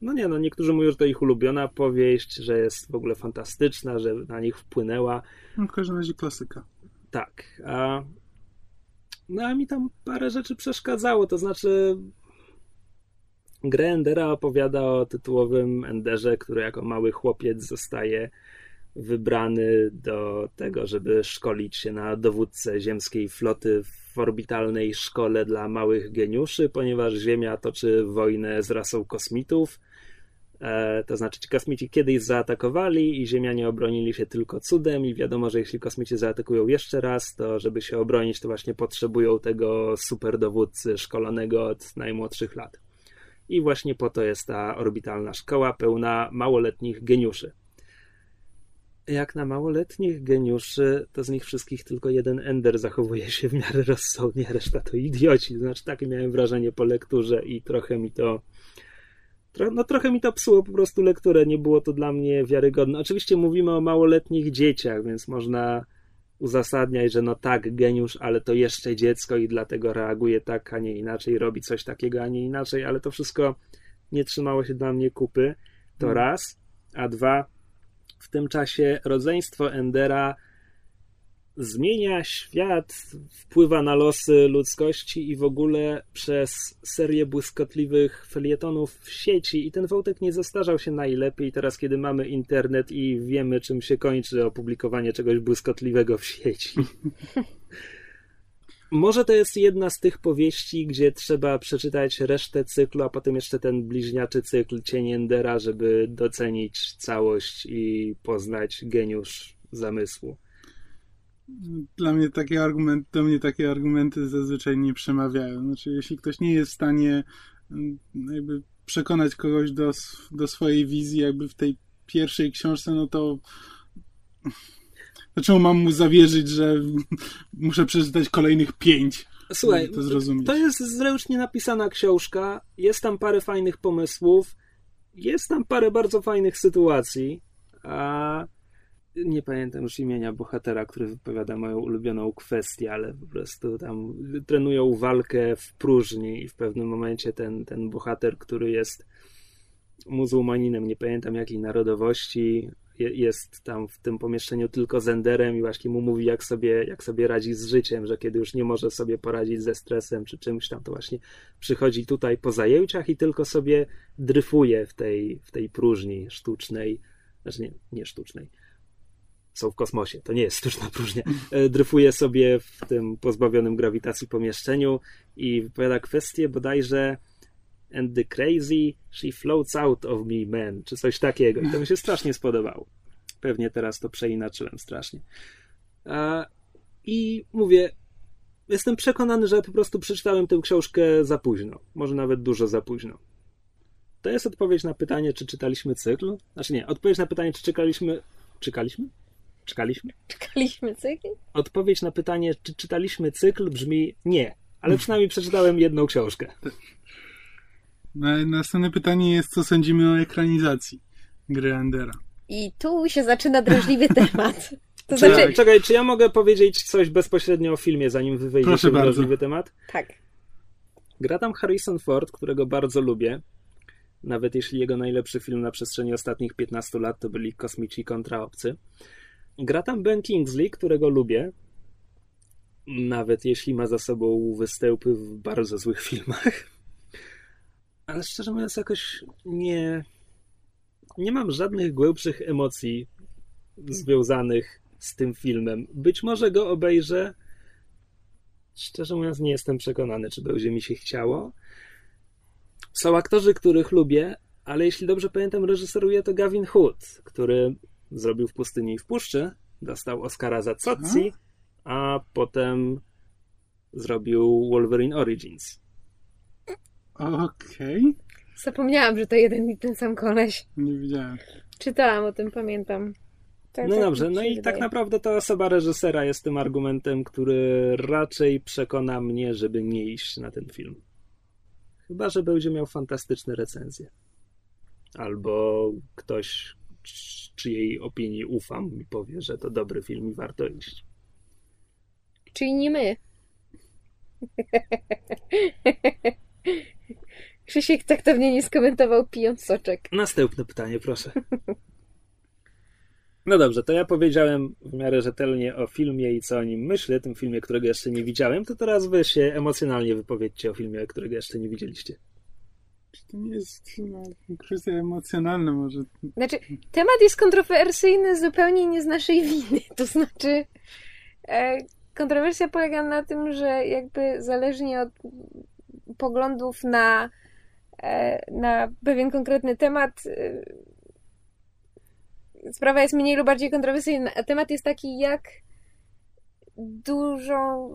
No nie, no niektórzy mówią, że to ich ulubiona powieść, że jest w ogóle fantastyczna, że na nich wpłynęła. No, w każdym razie klasyka. Tak. A no a mi tam parę rzeczy przeszkadzało, to znaczy grę Endera opowiada o tytułowym Enderze, który jako mały chłopiec zostaje wybrany do tego, żeby szkolić się na dowódcę ziemskiej floty w orbitalnej szkole dla małych geniuszy, ponieważ Ziemia toczy wojnę z rasą kosmitów to znaczy, ci kosmici kiedyś zaatakowali i Ziemianie obronili się tylko cudem, i wiadomo, że jeśli kosmici zaatakują jeszcze raz, to żeby się obronić, to właśnie potrzebują tego superdowódcy szkolonego od najmłodszych lat. I właśnie po to jest ta orbitalna szkoła pełna małoletnich geniuszy. Jak na małoletnich geniuszy, to z nich wszystkich tylko jeden Ender zachowuje się w miarę rozsądnie, reszta to idioci. Znaczy, takie miałem wrażenie po lekturze i trochę mi to no trochę mi to psuło po prostu lekturę, nie było to dla mnie wiarygodne. Oczywiście mówimy o małoletnich dzieciach, więc można uzasadniać, że no tak, geniusz, ale to jeszcze dziecko i dlatego reaguje tak, a nie inaczej, robi coś takiego, a nie inaczej, ale to wszystko nie trzymało się dla mnie kupy. To hmm. raz. A dwa, w tym czasie rodzeństwo Endera zmienia świat, wpływa na losy ludzkości i w ogóle przez serię błyskotliwych felietonów w sieci. I ten wątek nie zestarzał się najlepiej teraz, kiedy mamy internet i wiemy, czym się kończy opublikowanie czegoś błyskotliwego w sieci. Może to jest jedna z tych powieści, gdzie trzeba przeczytać resztę cyklu, a potem jeszcze ten bliźniaczy cykl Cień Endera, żeby docenić całość i poznać geniusz zamysłu. Dla mnie takie argumenty, do mnie takie argumenty zazwyczaj nie przemawiają. Znaczy, jeśli ktoś nie jest w stanie mm, jakby przekonać kogoś do, do swojej wizji jakby w tej pierwszej książce, no to dlaczego mam mu zawierzyć, że muszę przeczytać kolejnych pięć? Słuchaj, to, to jest zręcznie napisana książka, jest tam parę fajnych pomysłów, jest tam parę bardzo fajnych sytuacji, a nie pamiętam już imienia bohatera, który wypowiada moją ulubioną kwestię, ale po prostu tam trenują walkę w próżni i w pewnym momencie ten, ten bohater, który jest muzułmaninem, nie pamiętam jakiej narodowości, jest tam w tym pomieszczeniu tylko zenderem i właśnie mu mówi, jak sobie, jak sobie radzi z życiem, że kiedy już nie może sobie poradzić ze stresem czy czymś tam, to właśnie przychodzi tutaj po zajęciach i tylko sobie dryfuje w tej, w tej próżni sztucznej, znaczy nie, nie sztucznej, są w kosmosie, to nie jest sztuczna próżnia, e, dryfuje sobie w tym pozbawionym grawitacji pomieszczeniu i wypowiada kwestię bodajże and the crazy she floats out of me man, czy coś takiego. I to mi się strasznie spodobało. Pewnie teraz to przeinaczyłem strasznie. I mówię, jestem przekonany, że po prostu przeczytałem tę książkę za późno. Może nawet dużo za późno. To jest odpowiedź na pytanie, czy czytaliśmy cykl. Znaczy nie, odpowiedź na pytanie, czy czekaliśmy. Czekaliśmy? Czekaliśmy? Czekaliśmy cykl? Odpowiedź na pytanie, czy czytaliśmy cykl brzmi nie, ale przynajmniej przeczytałem jedną książkę. Następne pytanie jest, co sądzimy o ekranizacji gry Endera. I tu się zaczyna drażliwy temat. To czy, znaczy... Czekaj, czy ja mogę powiedzieć coś bezpośrednio o filmie, zanim wy wejdziecie w drażliwy temat? Tak. Gra tam Harrison Ford, którego bardzo lubię. Nawet jeśli jego najlepszy film na przestrzeni ostatnich 15 lat to byli Kosmici kontra Obcy. Gra tam Ben Kingsley, którego lubię. Nawet jeśli ma za sobą występy w bardzo złych filmach. Ale szczerze mówiąc, jakoś nie. Nie mam żadnych głębszych emocji związanych z tym filmem. Być może go obejrzę. Szczerze mówiąc, nie jestem przekonany, czy będzie mi się chciało. Są aktorzy, których lubię, ale jeśli dobrze pamiętam, reżyseruje to Gavin Hood, który zrobił w pustyni i w puszczy, dostał Oscara za Cozzi, a potem zrobił Wolverine Origins. Okej. Okay. Zapomniałam, że to jeden i ten sam koleś. Nie widziałem. Czytałam o tym, pamiętam. Tak, no tak dobrze, no i tak naprawdę to osoba reżysera jest tym argumentem, który raczej przekona mnie, żeby nie iść na ten film. Chyba, że będzie miał fantastyczne recenzje. Albo ktoś, czyjej opinii ufam, mi powie, że to dobry film i warto iść. Czyli nie my. Krzysiek taktownie nie skomentował pijąc soczek. Następne pytanie, proszę. No dobrze, to ja powiedziałem w miarę rzetelnie o filmie i co o nim myślę, tym filmie, którego jeszcze nie widziałem, to teraz wy się emocjonalnie wypowiedzcie o filmie, którego jeszcze nie widzieliście. To nie jest no, kwestia emocjonalna może. Znaczy, temat jest kontrowersyjny zupełnie nie z naszej winy. To znaczy, e, kontrowersja polega na tym, że jakby zależnie od poglądów na, e, na pewien konkretny temat e, sprawa jest mniej lub bardziej kontrowersyjna. Temat jest taki, jak dużą...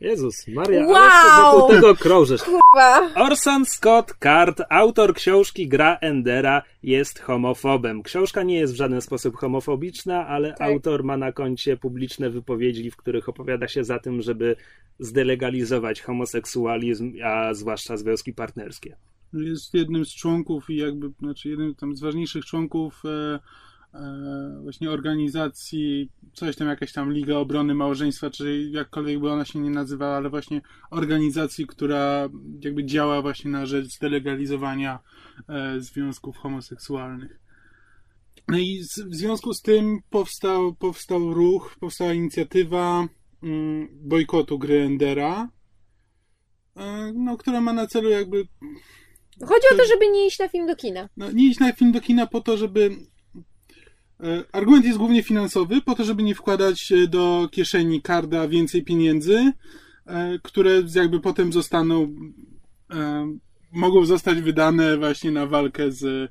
Jezus Maria, wow! ale wokół tego krążysz. Kurwa. Orson Scott Card, autor książki Gra Endera, jest homofobem. Książka nie jest w żaden sposób homofobiczna, ale tak. autor ma na koncie publiczne wypowiedzi, w których opowiada się za tym, żeby zdelegalizować homoseksualizm, a zwłaszcza związki partnerskie. Jest jednym z członków i jakby, znaczy jednym tam z ważniejszych członków e, e, właśnie organizacji, coś tam, jakaś tam Liga Obrony Małżeństwa, czy jakkolwiek by ona się nie nazywała, ale właśnie organizacji, która jakby działa właśnie na rzecz zdelegalizowania e, związków homoseksualnych. No i w związku z tym powstał, powstał ruch, powstała inicjatywa mm, bojkotu gry Endera, e, no, która ma na celu jakby Chodzi o to, żeby nie iść na film do kina. No, nie iść na film do kina po to, żeby. E, argument jest głównie finansowy, po to, żeby nie wkładać do kieszeni karda więcej pieniędzy, e, które jakby potem zostaną, e, mogą zostać wydane właśnie na walkę z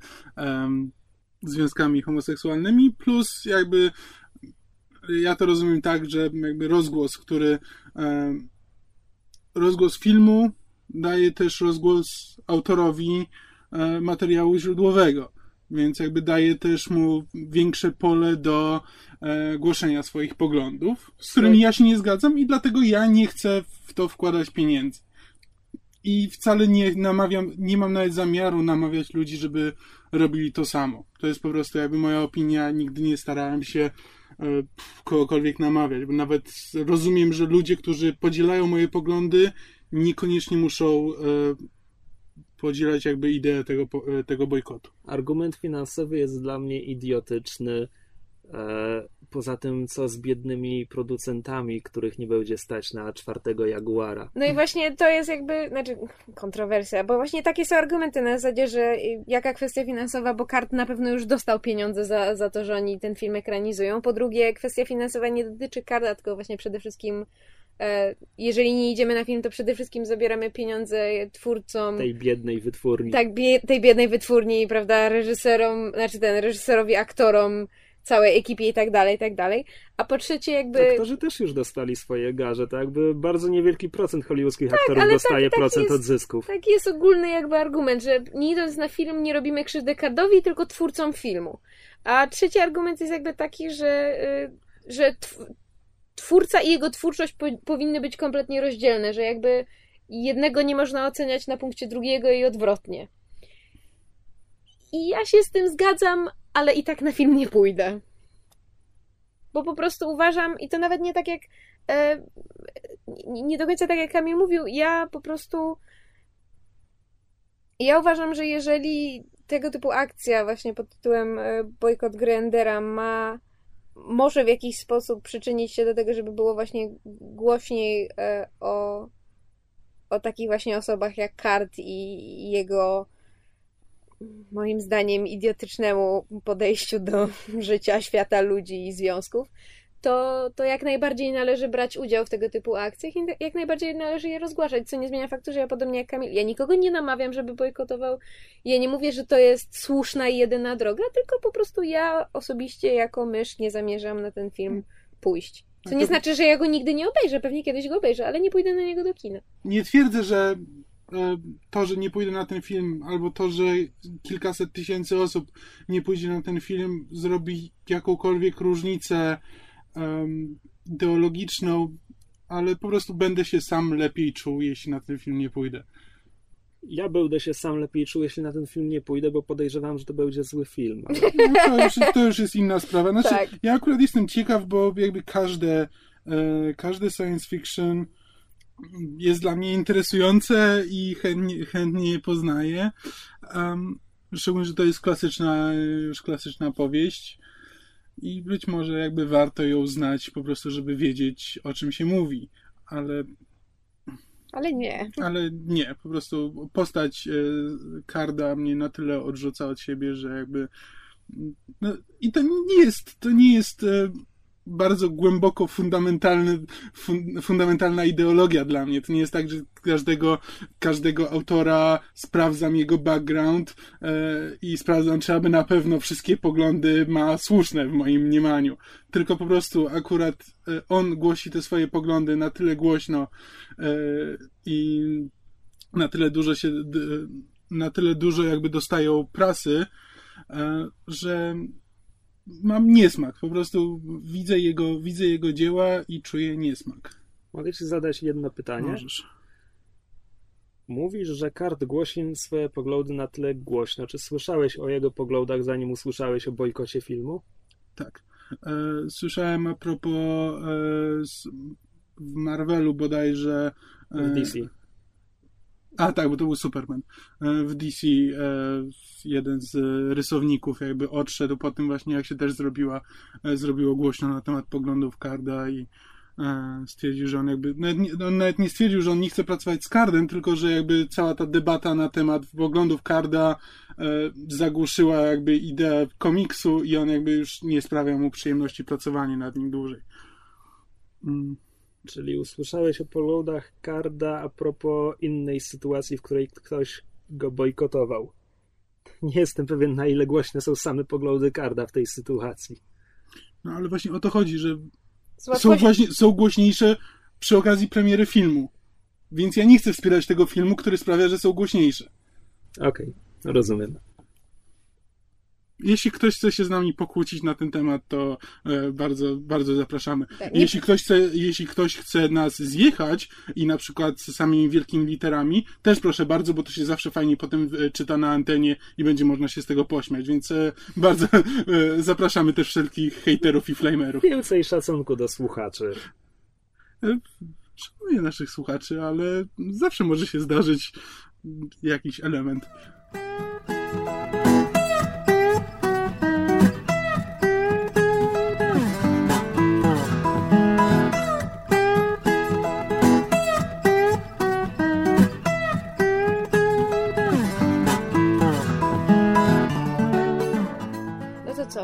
związkami homoseksualnymi, plus jakby ja to rozumiem tak, że jakby rozgłos, który rozgłos filmu daje też rozgłos autorowi e, materiału źródłowego, więc jakby daje też mu większe pole do e, głoszenia swoich poglądów, z którymi ja się nie zgadzam i dlatego ja nie chcę w to wkładać pieniędzy. i wcale nie namawiam, nie mam nawet zamiaru namawiać ludzi, żeby robili to samo. To jest po prostu jakby moja opinia, nigdy nie starałem się e, kogokolwiek namawiać, bo nawet rozumiem, że ludzie, którzy podzielają moje poglądy, niekoniecznie muszą e, podzielać jakby ideę tego, e, tego bojkotu. Argument finansowy jest dla mnie idiotyczny. E, poza tym, co z biednymi producentami, których nie będzie stać na czwartego Jaguara. No i właśnie to jest jakby, znaczy kontrowersja, bo właśnie takie są argumenty na zasadzie, że jaka kwestia finansowa, bo Kart na pewno już dostał pieniądze za, za to, że oni ten film ekranizują. Po drugie, kwestia finansowa nie dotyczy Karta, tylko właśnie przede wszystkim jeżeli nie idziemy na film, to przede wszystkim zabieramy pieniądze twórcom. Tej biednej wytwórni. Tak, bie, tej biednej wytwórni, prawda, reżyserom, znaczy ten reżyserowi, aktorom, całej ekipie i tak dalej, i tak dalej. A po trzecie jakby... Aktorzy też już dostali swoje garze, tak? Jakby bardzo niewielki procent hollywoodzkich tak, aktorów dostaje tak, tak procent jest, od zysków. Taki jest ogólny jakby argument, że nie idąc na film nie robimy krzywdy Kardowi, tylko twórcom filmu. A trzeci argument jest jakby taki, że, y, że twórca i jego twórczość po, powinny być kompletnie rozdzielne, że jakby jednego nie można oceniać na punkcie drugiego i odwrotnie. I ja się z tym zgadzam, ale i tak na film nie pójdę. Bo po prostu uważam, i to nawet nie tak jak. E, nie do końca tak jak Kamil mówił, ja po prostu. Ja uważam, że jeżeli tego typu akcja, właśnie pod tytułem e, bojkot Grendera, ma. Może w jakiś sposób przyczynić się do tego, żeby było właśnie głośniej e, o, o takich właśnie osobach jak Kart i jego moim zdaniem idiotycznemu podejściu do życia, świata, ludzi i związków, to, to jak najbardziej należy brać udział w tego typu akcjach i jak najbardziej należy je rozgłaszać, co nie zmienia faktu, że ja podobnie jak Kamil, ja nikogo nie namawiam, żeby bojkotował, ja nie mówię, że to jest słuszna i jedyna droga, tylko po prostu ja osobiście jako mysz nie zamierzam na ten film pójść. Co nie znaczy, że ja go nigdy nie obejrzę, pewnie kiedyś go obejrzę, ale nie pójdę na niego do kina. Nie twierdzę, że E, to, że nie pójdę na ten film, albo to, że kilkaset tysięcy osób nie pójdzie na ten film, zrobi jakąkolwiek różnicę um, ideologiczną, ale po prostu będę się sam lepiej czuł, jeśli na ten film nie pójdę. Ja będę się sam lepiej czuł, jeśli na ten film nie pójdę, bo podejrzewam, że to będzie zły film. Ale... No, to, już, to, już, jest inna sprawa. Znaczy, tak. Ja akurat jestem ciekaw, bo jakby każde, e, każde science fiction jest dla mnie interesujące i chętnie, chętnie je poznaję. Um, szczególnie, że to jest klasyczna, już klasyczna powieść i być może jakby warto ją znać po prostu, żeby wiedzieć o czym się mówi, ale ale nie. Ale nie, po prostu postać Karda e, mnie na tyle odrzuca od siebie, że jakby no, i to nie jest, to nie jest e, bardzo głęboko fundamentalny, fun, fundamentalna ideologia dla mnie. To nie jest tak, że każdego, każdego autora sprawdzam jego background e, i sprawdzam, czy aby na pewno wszystkie poglądy ma słuszne w moim mniemaniu. Tylko po prostu akurat e, on głosi te swoje poglądy na tyle głośno e, i na tyle dużo się, na tyle dużo jakby dostają prasy, że mam niesmak. Po prostu widzę jego, widzę jego dzieła i czuję niesmak. Mogę ci zadać jedno pytanie? Możesz. Mówisz, że Kart głosi swoje poglądy na tyle głośno. Czy słyszałeś o jego poglądach, zanim usłyszałeś o bojkocie filmu? Tak. E, słyszałem a propos e, w Marvelu bodajże. E, w DC. A tak, bo to był Superman. E, w DC e, jeden z rysowników jakby odszedł po tym właśnie, jak się też zrobiła, e, zrobiło głośno na temat poglądów Karda i stwierdził, że on jakby, nawet nie, on nawet nie stwierdził, że on nie chce pracować z Kardem, tylko że jakby cała ta debata na temat poglądów Karda zagłuszyła jakby ideę komiksu i on jakby już nie sprawia mu przyjemności pracowanie nad nim dłużej. Mm. Czyli usłyszałeś o poglądach Karda a propos innej sytuacji, w której ktoś go bojkotował. Nie jestem pewien, na ile głośne są same poglądy Karda w tej sytuacji. No ale właśnie o to chodzi, że są, właśnie, są głośniejsze przy okazji premiery filmu. Więc ja nie chcę wspierać tego filmu, który sprawia, że są głośniejsze. Okej, okay, rozumiem. Jeśli ktoś chce się z nami pokłócić na ten temat, to e, bardzo, bardzo zapraszamy. Tak, Jeśli ktoś, chce, jeśli ktoś chce nas zjechać i na przykład z samymi wielkimi literami, też proszę bardzo, bo to się zawsze fajnie potem e, czyta na antenie i będzie można się z tego pośmiać, więc e, bardzo zapraszamy też wszelkich hejterów i flamerów. Więcej szacunku do słuchaczy. Szanuję naszych słuchaczy, ale zawsze może się zdarzyć jakiś element.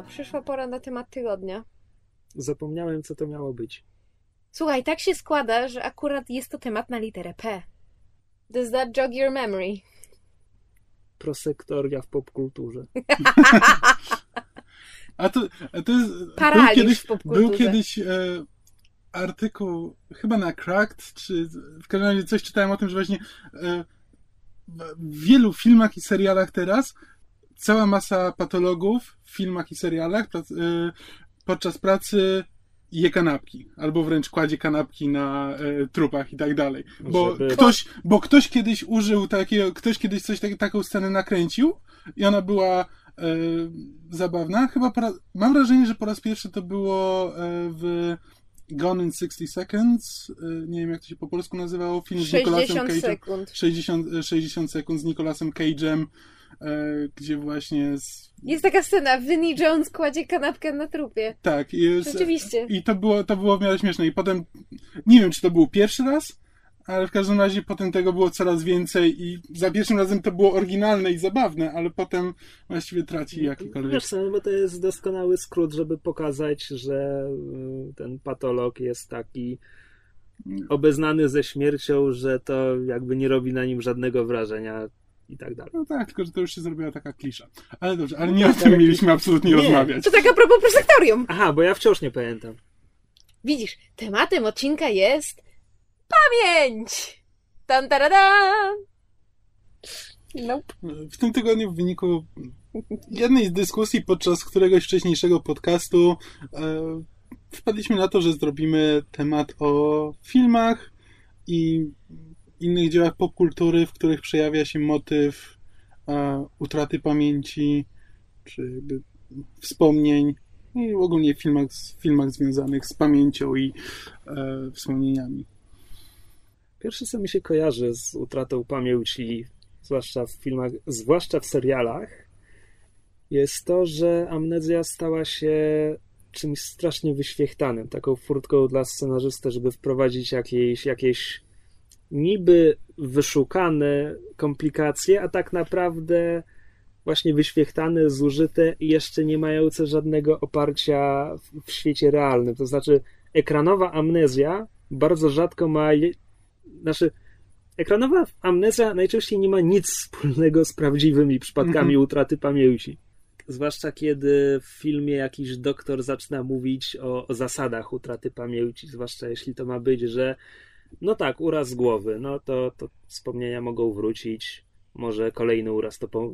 Co, przyszła pora na temat tygodnia. Zapomniałem, co to miało być. Słuchaj, tak się składa, że akurat jest to temat na literę P. Does that jog your memory? Prosektoria w popkulturze. A to, a to jest. Paraliż był kiedyś, w popkulturze. był kiedyś e, artykuł, chyba na Cracked, czy w każdym razie coś czytałem o tym, że właśnie e, w wielu filmach i serialach teraz cała masa patologów w filmach i serialach prac, e, podczas pracy je kanapki, albo wręcz kładzie kanapki na e, trupach i tak dalej. Bo Żeby- ktoś, bo ktoś kiedyś użył takiego, ktoś kiedyś coś tak, taką scenę nakręcił i ona była e, zabawna. Chyba po mam wrażenie, że po raz pierwszy to było e, w Gone in 60 Seconds. Nie wiem, jak to się po polsku nazywało. Film z Nicolasem 60 Cage'em. sekund. 60, e, 60 sekund z Nicolasem Cage'em, gdzie właśnie z, Jest taka scena, Vinnie Jones kładzie kanapkę na trupie. tak, jest, Rzeczywiście. i to było, to było w miarę śmieszne. I potem, nie wiem, czy to był pierwszy raz, ale w każdym razie potem tego było coraz więcej i za pierwszym razem to było oryginalne i zabawne, ale potem właściwie traci jakikolwiek... Wiesz co, bo to jest doskonały skrót, żeby pokazać, że y, ten patolog jest taki obeznany ze śmiercią, że to jakby nie robi na nim żadnego wrażenia i tak dalej. No tak, tylko że to już się zrobiła taka klisza. Ale dobrze, ale nie o tak, tym ale- mieliśmy absolutnie Nie. rozmawiać. To tak a propos prosektorium. Aha, bo ja wciąż nie pamiętam. Widzisz, tematem odcinka jest pamięć. Tan, taradan. Nope. W tym tygodniu w wyniku jednej z dyskusji podczas któregoś wcześniejszego podcastu e, wpadliśmy na to, że zrobimy temat o filmach i innych dziełach popkultury, w których przejawia się motyw e, utraty pamięci, czy jakby wspomnień i ogólnie w filmach, filmach związanych z pamięcią i e, wspomnieniami. Pierwsze, co mi się kojarzy z utratą pamięci, zwłaszcza w filmach, zwłaszcza w serialach, jest to, że amnezja stała się czymś strasznie wyświechtanym, taką furtką dla scenarzysty, żeby wprowadzić jakieś, jakieś niby wyszukane komplikacje, a tak naprawdę właśnie wyświechtane, zużyte i jeszcze nie mające żadnego oparcia w, świecie realnym. To znaczy, ekranowa amnezja bardzo rzadko ma. Znaczy, ekranowa amnezja najczęściej nie ma nic wspólnego z prawdziwymi przypadkami Mhm. utraty pamięci. Zwłaszcza kiedy w filmie jakiś doktor zaczyna mówić o, o zasadach utraty pamięci, zwłaszcza jeśli to ma być, że no tak, uraz głowy, no to, to wspomnienia mogą wrócić, może kolejny uraz to po,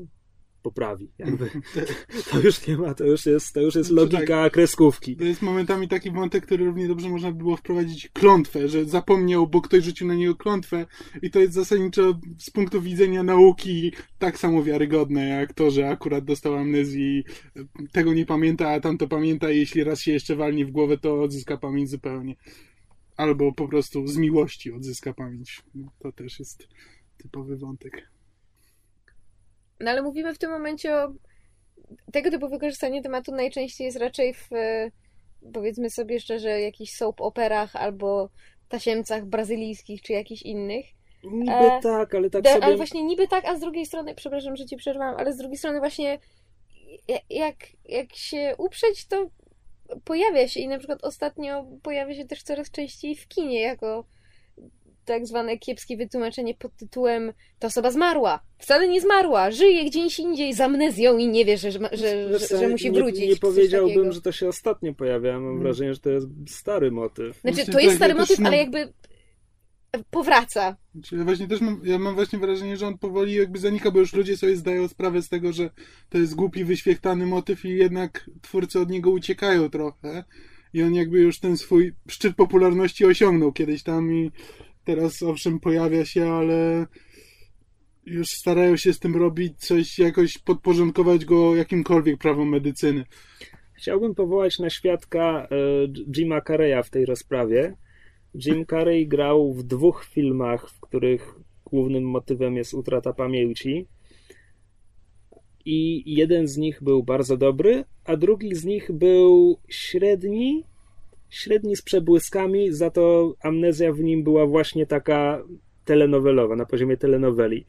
poprawi. Jakby. To już nie ma, to już jest, to już jest logika kreskówki. To jest momentami taki wątek, który równie dobrze można by było wprowadzić klątwę, że zapomniał, bo ktoś rzucił na niego klątwę i to jest zasadniczo z punktu widzenia nauki tak samo wiarygodne, jak to, że akurat dostał amnezji, tego nie pamięta, a tamto pamięta i jeśli raz się jeszcze walnie w głowę, to odzyska pamięć zupełnie. Albo po prostu z miłości odzyska pamięć. No, to też jest typowy wątek. No ale mówimy w tym momencie o tego typu wykorzystanie tematu najczęściej jest raczej w e, powiedzmy sobie szczerze jakichś soap operach albo tasiemcach brazylijskich czy jakichś innych. Niby E, tak, ale tak Da- sobie... Ale właśnie niby tak, a z drugiej strony, przepraszam, że ci przerwałam, ale z drugiej strony właśnie ja- jak, jak się uprzeć, to pojawia się i na przykład ostatnio pojawia się też coraz częściej w kinie jako tak zwane kiepskie wytłumaczenie pod tytułem ta osoba zmarła. Wcale nie zmarła, żyje gdzieś indziej z amnezją i nie wie, że, że, że, że, że musi nie, wrócić. Nie coś powiedziałbym, że to się ostatnio pojawia. Mam Mm. wrażenie, że to jest stary motyw. Znaczy, to jest tak, stary też motyw, ale jakby powraca. Ja właśnie też mam, ja mam właśnie wrażenie, że on powoli jakby zanika, bo już ludzie sobie zdają sprawę z tego, że to jest głupi, wyświechtany motyw i jednak twórcy od niego uciekają trochę. I on jakby już ten swój szczyt popularności osiągnął kiedyś tam i teraz owszem pojawia się, ale już starają się z tym robić coś, jakoś podporządkować go jakimkolwiek prawom medycyny. Chciałbym powołać na świadka e, Jima Carreya w tej rozprawie. Jim Carrey grał w dwóch filmach, w których głównym motywem jest utrata pamięci. I jeden z nich był bardzo dobry, a drugi z nich był średni, średni z przebłyskami, za to amnezja w nim była właśnie taka telenowelowa, na poziomie telenoweli.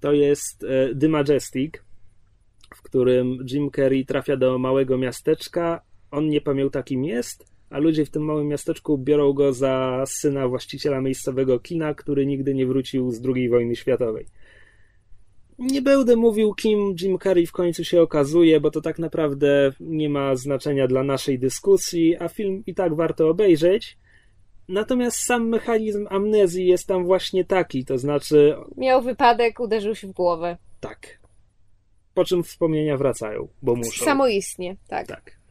To jest e, The Majestic, w którym Jim Carrey trafia do małego miasteczka, on nie pamięta kim jest, a ludzie w tym małym miasteczku biorą go za syna właściciela miejscowego kina, który nigdy nie wrócił z II wojny światowej. Nie będę mówił, kim Jim Carrey w końcu się okazuje, bo to tak naprawdę nie ma znaczenia dla naszej dyskusji, a film i tak warto obejrzeć. Natomiast sam mechanizm amnezji jest tam właśnie taki, to znaczy. Miał wypadek, uderzył się w głowę. Tak. Po czym wspomnienia wracają, bo muszą. Samoistnie, tak. Tak.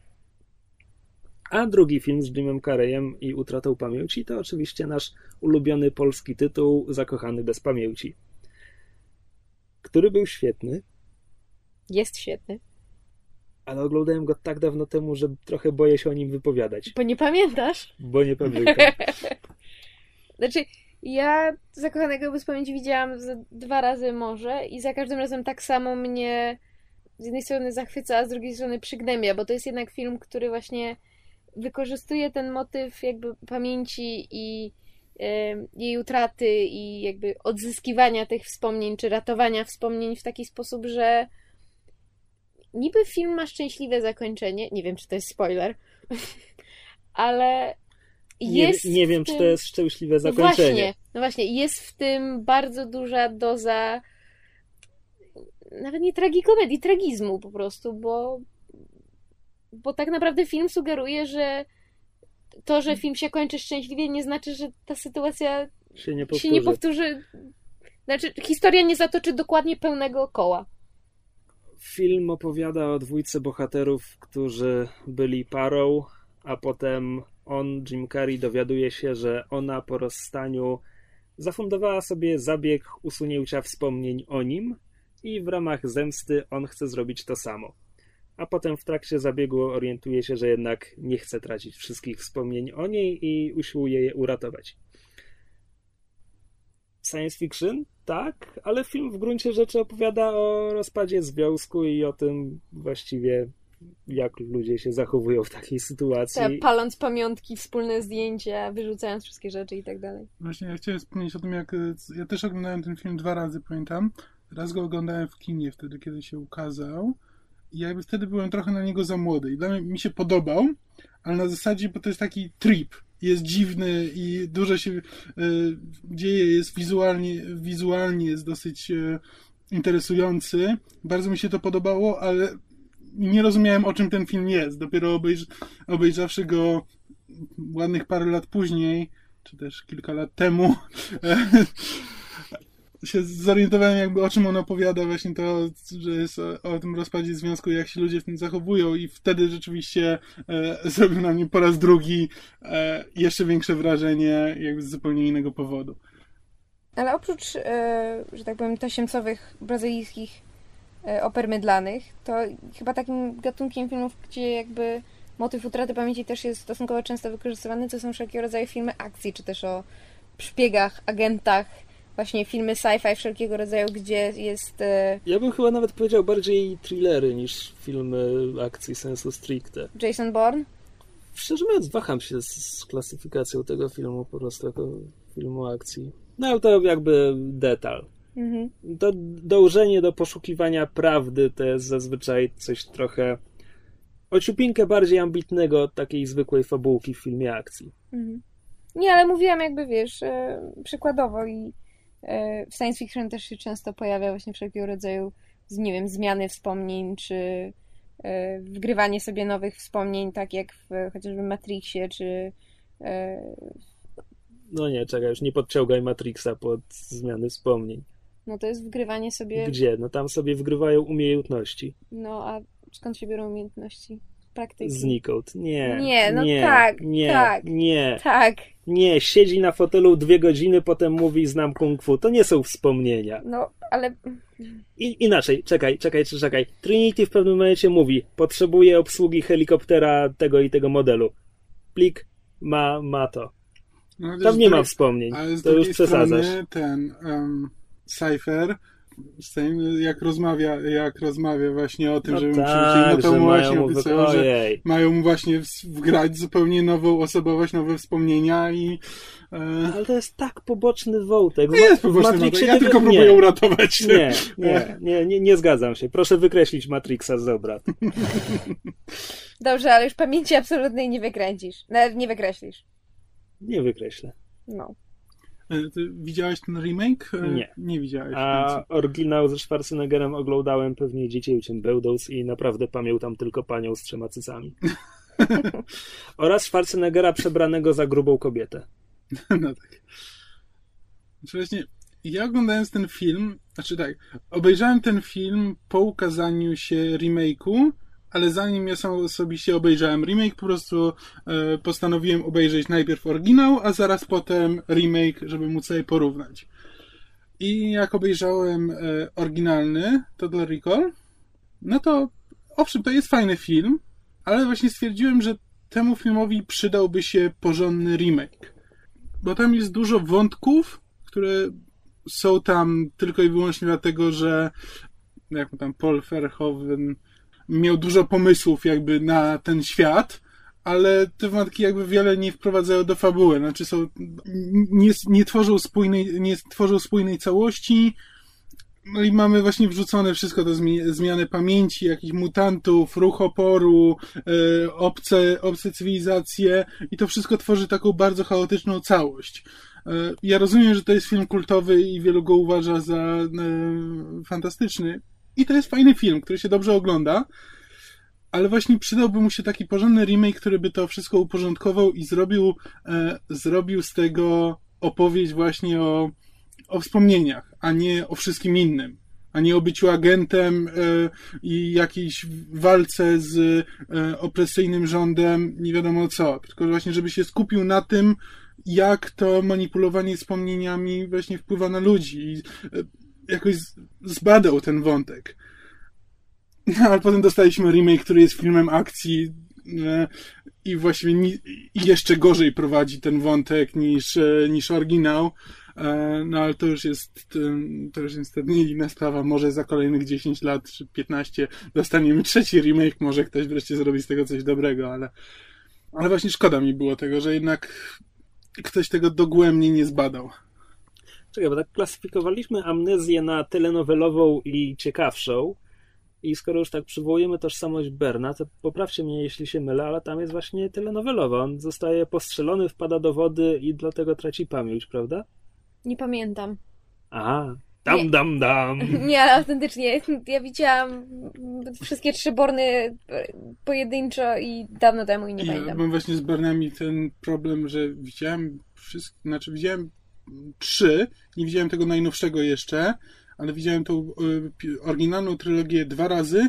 A drugi film z Jimem Carreyem i utratą pamięci to oczywiście nasz ulubiony polski tytuł Zakochany bez pamięci, który był świetny. Jest świetny. Ale oglądałem go tak dawno temu, że trochę boję się o nim wypowiadać. Bo nie pamiętasz? Bo nie pamiętam. znaczy, ja Zakochanego bez pamięci widziałam dwa razy może i za każdym razem tak samo mnie z jednej strony zachwyca, a z drugiej strony przygnębia, bo to jest jednak film, który właśnie wykorzystuje ten motyw jakby pamięci i jej utraty i jakby odzyskiwania tych wspomnień, czy ratowania wspomnień w taki sposób, że niby film ma szczęśliwe zakończenie. Nie wiem, czy to jest spoiler, ale jest. Nie, nie wiem, tym... czy to jest szczęśliwe zakończenie. No właśnie, no właśnie, jest w tym bardzo duża doza nawet nie tragikomedii, tragizmu po prostu, bo bo tak naprawdę film sugeruje, że to, że film się kończy szczęśliwie, nie znaczy, że ta sytuacja się nie powtórzy. Się nie powtórzy. Znaczy, historia nie zatoczy dokładnie pełnego koła. Film opowiada o dwójce bohaterów, którzy byli parą, a potem on, Jim Carrey, dowiaduje się, że ona po rozstaniu zafundowała sobie zabieg usunięcia wspomnień o nim i w ramach zemsty on chce zrobić to samo a potem w trakcie zabiegu orientuje się, że jednak nie chce tracić wszystkich wspomnień o niej i usiłuje je uratować. Science fiction? Tak, ale film w gruncie rzeczy opowiada o rozpadzie związku i o tym właściwie jak ludzie się zachowują w takiej sytuacji. Tak, paląc pamiątki, wspólne zdjęcia, wyrzucając wszystkie rzeczy i tak dalej. Właśnie, ja chciałem wspomnieć o tym, jak ja też oglądałem ten film dwa razy, pamiętam. Raz go oglądałem w kinie wtedy, kiedy się ukazał ja wtedy byłem trochę na niego za młody i dla mnie mi się podobał, ale na zasadzie, bo to jest taki trip, jest dziwny i dużo się y, dzieje, jest wizualnie, wizualnie jest dosyć y, interesujący. Bardzo mi się to podobało, ale nie rozumiałem o czym ten film jest. Dopiero obejrz, obejrzawszy go ładnych parę lat później, czy też kilka lat temu, się zorientowałem jakby o czym on opowiada, właśnie to, że jest o, o tym rozpadzie związku, jak się ludzie w tym zachowują i wtedy rzeczywiście e, zrobił na mnie po raz drugi e, jeszcze większe wrażenie jakby z zupełnie innego powodu. Ale oprócz, e, że tak powiem, tasiemcowych brazylijskich e, oper mydlanych, to chyba takim gatunkiem filmów, gdzie jakby motyw utraty pamięci też jest stosunkowo często wykorzystywany, to są wszelkiego rodzaju filmy akcji, czy też o szpiegach, agentach, właśnie filmy sci-fi wszelkiego rodzaju, gdzie jest... E... Ja bym chyba nawet powiedział bardziej thrillery niż filmy akcji sensu stricte. Jason Bourne? Szczerze mówiąc, waham się z klasyfikacją tego filmu po prostu jako filmu akcji. No ale to jakby detal. Mhm. To dążenie do poszukiwania prawdy to jest zazwyczaj coś trochę ociupinkę bardziej ambitnego od takiej zwykłej fabułki w filmie akcji. Mhm. Nie, ale mówiłam jakby, wiesz, e, przykładowo i w science fiction też się często pojawia właśnie wszelkiego rodzaju, nie wiem, zmiany wspomnień, czy e, wgrywanie sobie nowych wspomnień, tak jak w chociażby Matrixie, czy e, No nie, czekaj, już nie podciągaj Matrixa pod zmiany wspomnień. No to jest wgrywanie sobie... Gdzie? No tam sobie wgrywają umiejętności. No a skąd się biorą umiejętności? Praktyki. Znikąd. Nie. Nie, no nie, tak, Nie, tak. nie. Tak, Nie, siedzi na fotelu dwie godziny, potem mówi znam kung fu. To nie są wspomnienia. no ale... I, inaczej, czekaj, czekaj, czekaj. Trinity w pewnym momencie mówi, potrzebuje obsługi helikoptera tego i tego modelu. Plik ma, ma to. No, Tam nie ma wspomnień. Ale z To już przesadzasz. strony ten um, Cypher z tym, jak rozmawia, jak rozmawia właśnie o tym, No żeby tak, przywrócić, no to że mu mają właśnie mu obiecają, wy... że mają mu właśnie wgrać zupełnie nową osobowość, nowe wspomnienia i e, Ale to jest tak poboczny wątek. No jest Ma- po w prostu Matrixie ja nie- tylko nie. próbuję uratować. Nie, nie, nie, nie, nie zgadzam się. Proszę wykreślić Matrixa z obrad. Dobrze, ale już pamięci absolutnej nie wykręcisz. Nawet nie wykreślisz. Nie wykreślę. No. E, Ty widziałeś ten remake? E, Nie. Nie widziałeś. A więc- oryginał ze Schwarzeneggerem oglądałem pewnie dziecięciem Bełdous i naprawdę pamiętam tylko panią z trzema cycami. Oraz Schwarzeneggera przebranego za grubą kobietę. No tak. Znaczy właśnie, ja oglądając ten film, znaczy tak, obejrzałem ten film po ukazaniu się remake'u, ale zanim ja sam osobiście obejrzałem remake, po prostu e, postanowiłem obejrzeć najpierw oryginał, a zaraz potem remake, żeby móc sobie porównać. I jak obejrzałem e, oryginalny Total Recall, no to owszem, to jest fajny film, ale właśnie stwierdziłem, że temu filmowi przydałby się porządny remake bo tam jest dużo wątków, które są tam tylko i wyłącznie dlatego, że jak tam Paul Verhoeven miał dużo pomysłów jakby na ten świat, ale te wątki jakby wiele nie wprowadzają do fabuły, znaczy są, nie, nie tworzą spójnej, nie tworzą spójnej całości, no i mamy właśnie wrzucone wszystko zmi- zmiany pamięci, jakichś mutantów, ruch oporu, e, obce, obce cywilizacje i to wszystko tworzy taką bardzo chaotyczną całość. E, ja rozumiem, że to jest film kultowy i wielu go uważa za e, fantastyczny i to jest fajny film, który się dobrze ogląda, ale właśnie przydałby mu się taki porządny remake, który by to wszystko uporządkował i zrobił, e, zrobił z tego opowieść właśnie o, o wspomnieniach, a nie o wszystkim innym. A nie o byciu agentem e, i jakiejś walce z e, opresyjnym rządem, nie wiadomo co. Tylko właśnie, żeby się skupił na tym, jak to manipulowanie wspomnieniami właśnie wpływa na ludzi e, jakoś zbadał ten wątek. No, ale potem dostaliśmy remake, który jest filmem akcji e, i właściwie ni- jeszcze gorzej prowadzi ten wątek niż, e, niż oryginał. E, No ale to już jest em, to już niestety inna sprawa. Może za kolejnych 10 lat czy 15 dostaniemy trzeci remake, może ktoś wreszcie zrobi z tego coś dobrego, ale ale właśnie szkoda mi było tego, że jednak ktoś tego dogłębnie nie zbadał. Czekaj, bo tak klasyfikowaliśmy amnezję na telenowelową i ciekawszą. I skoro już tak przywołujemy tożsamość Berna, to poprawcie mnie, jeśli się mylę, ale tam jest właśnie telenowelowa. On zostaje postrzelony, wpada do wody i dlatego traci pamięć, prawda? Nie pamiętam. Aha. Dam, Nie. dam, dam. Nie, ale autentycznie. Ja widziałam wszystkie trzy borny pojedynczo i dawno temu i nie ja pamiętam. mam właśnie z Bernami ten problem, że widziałem wszystko, znaczy widziałem trzy, nie widziałem tego najnowszego jeszcze, ale widziałem tą y, oryginalną trylogię dwa razy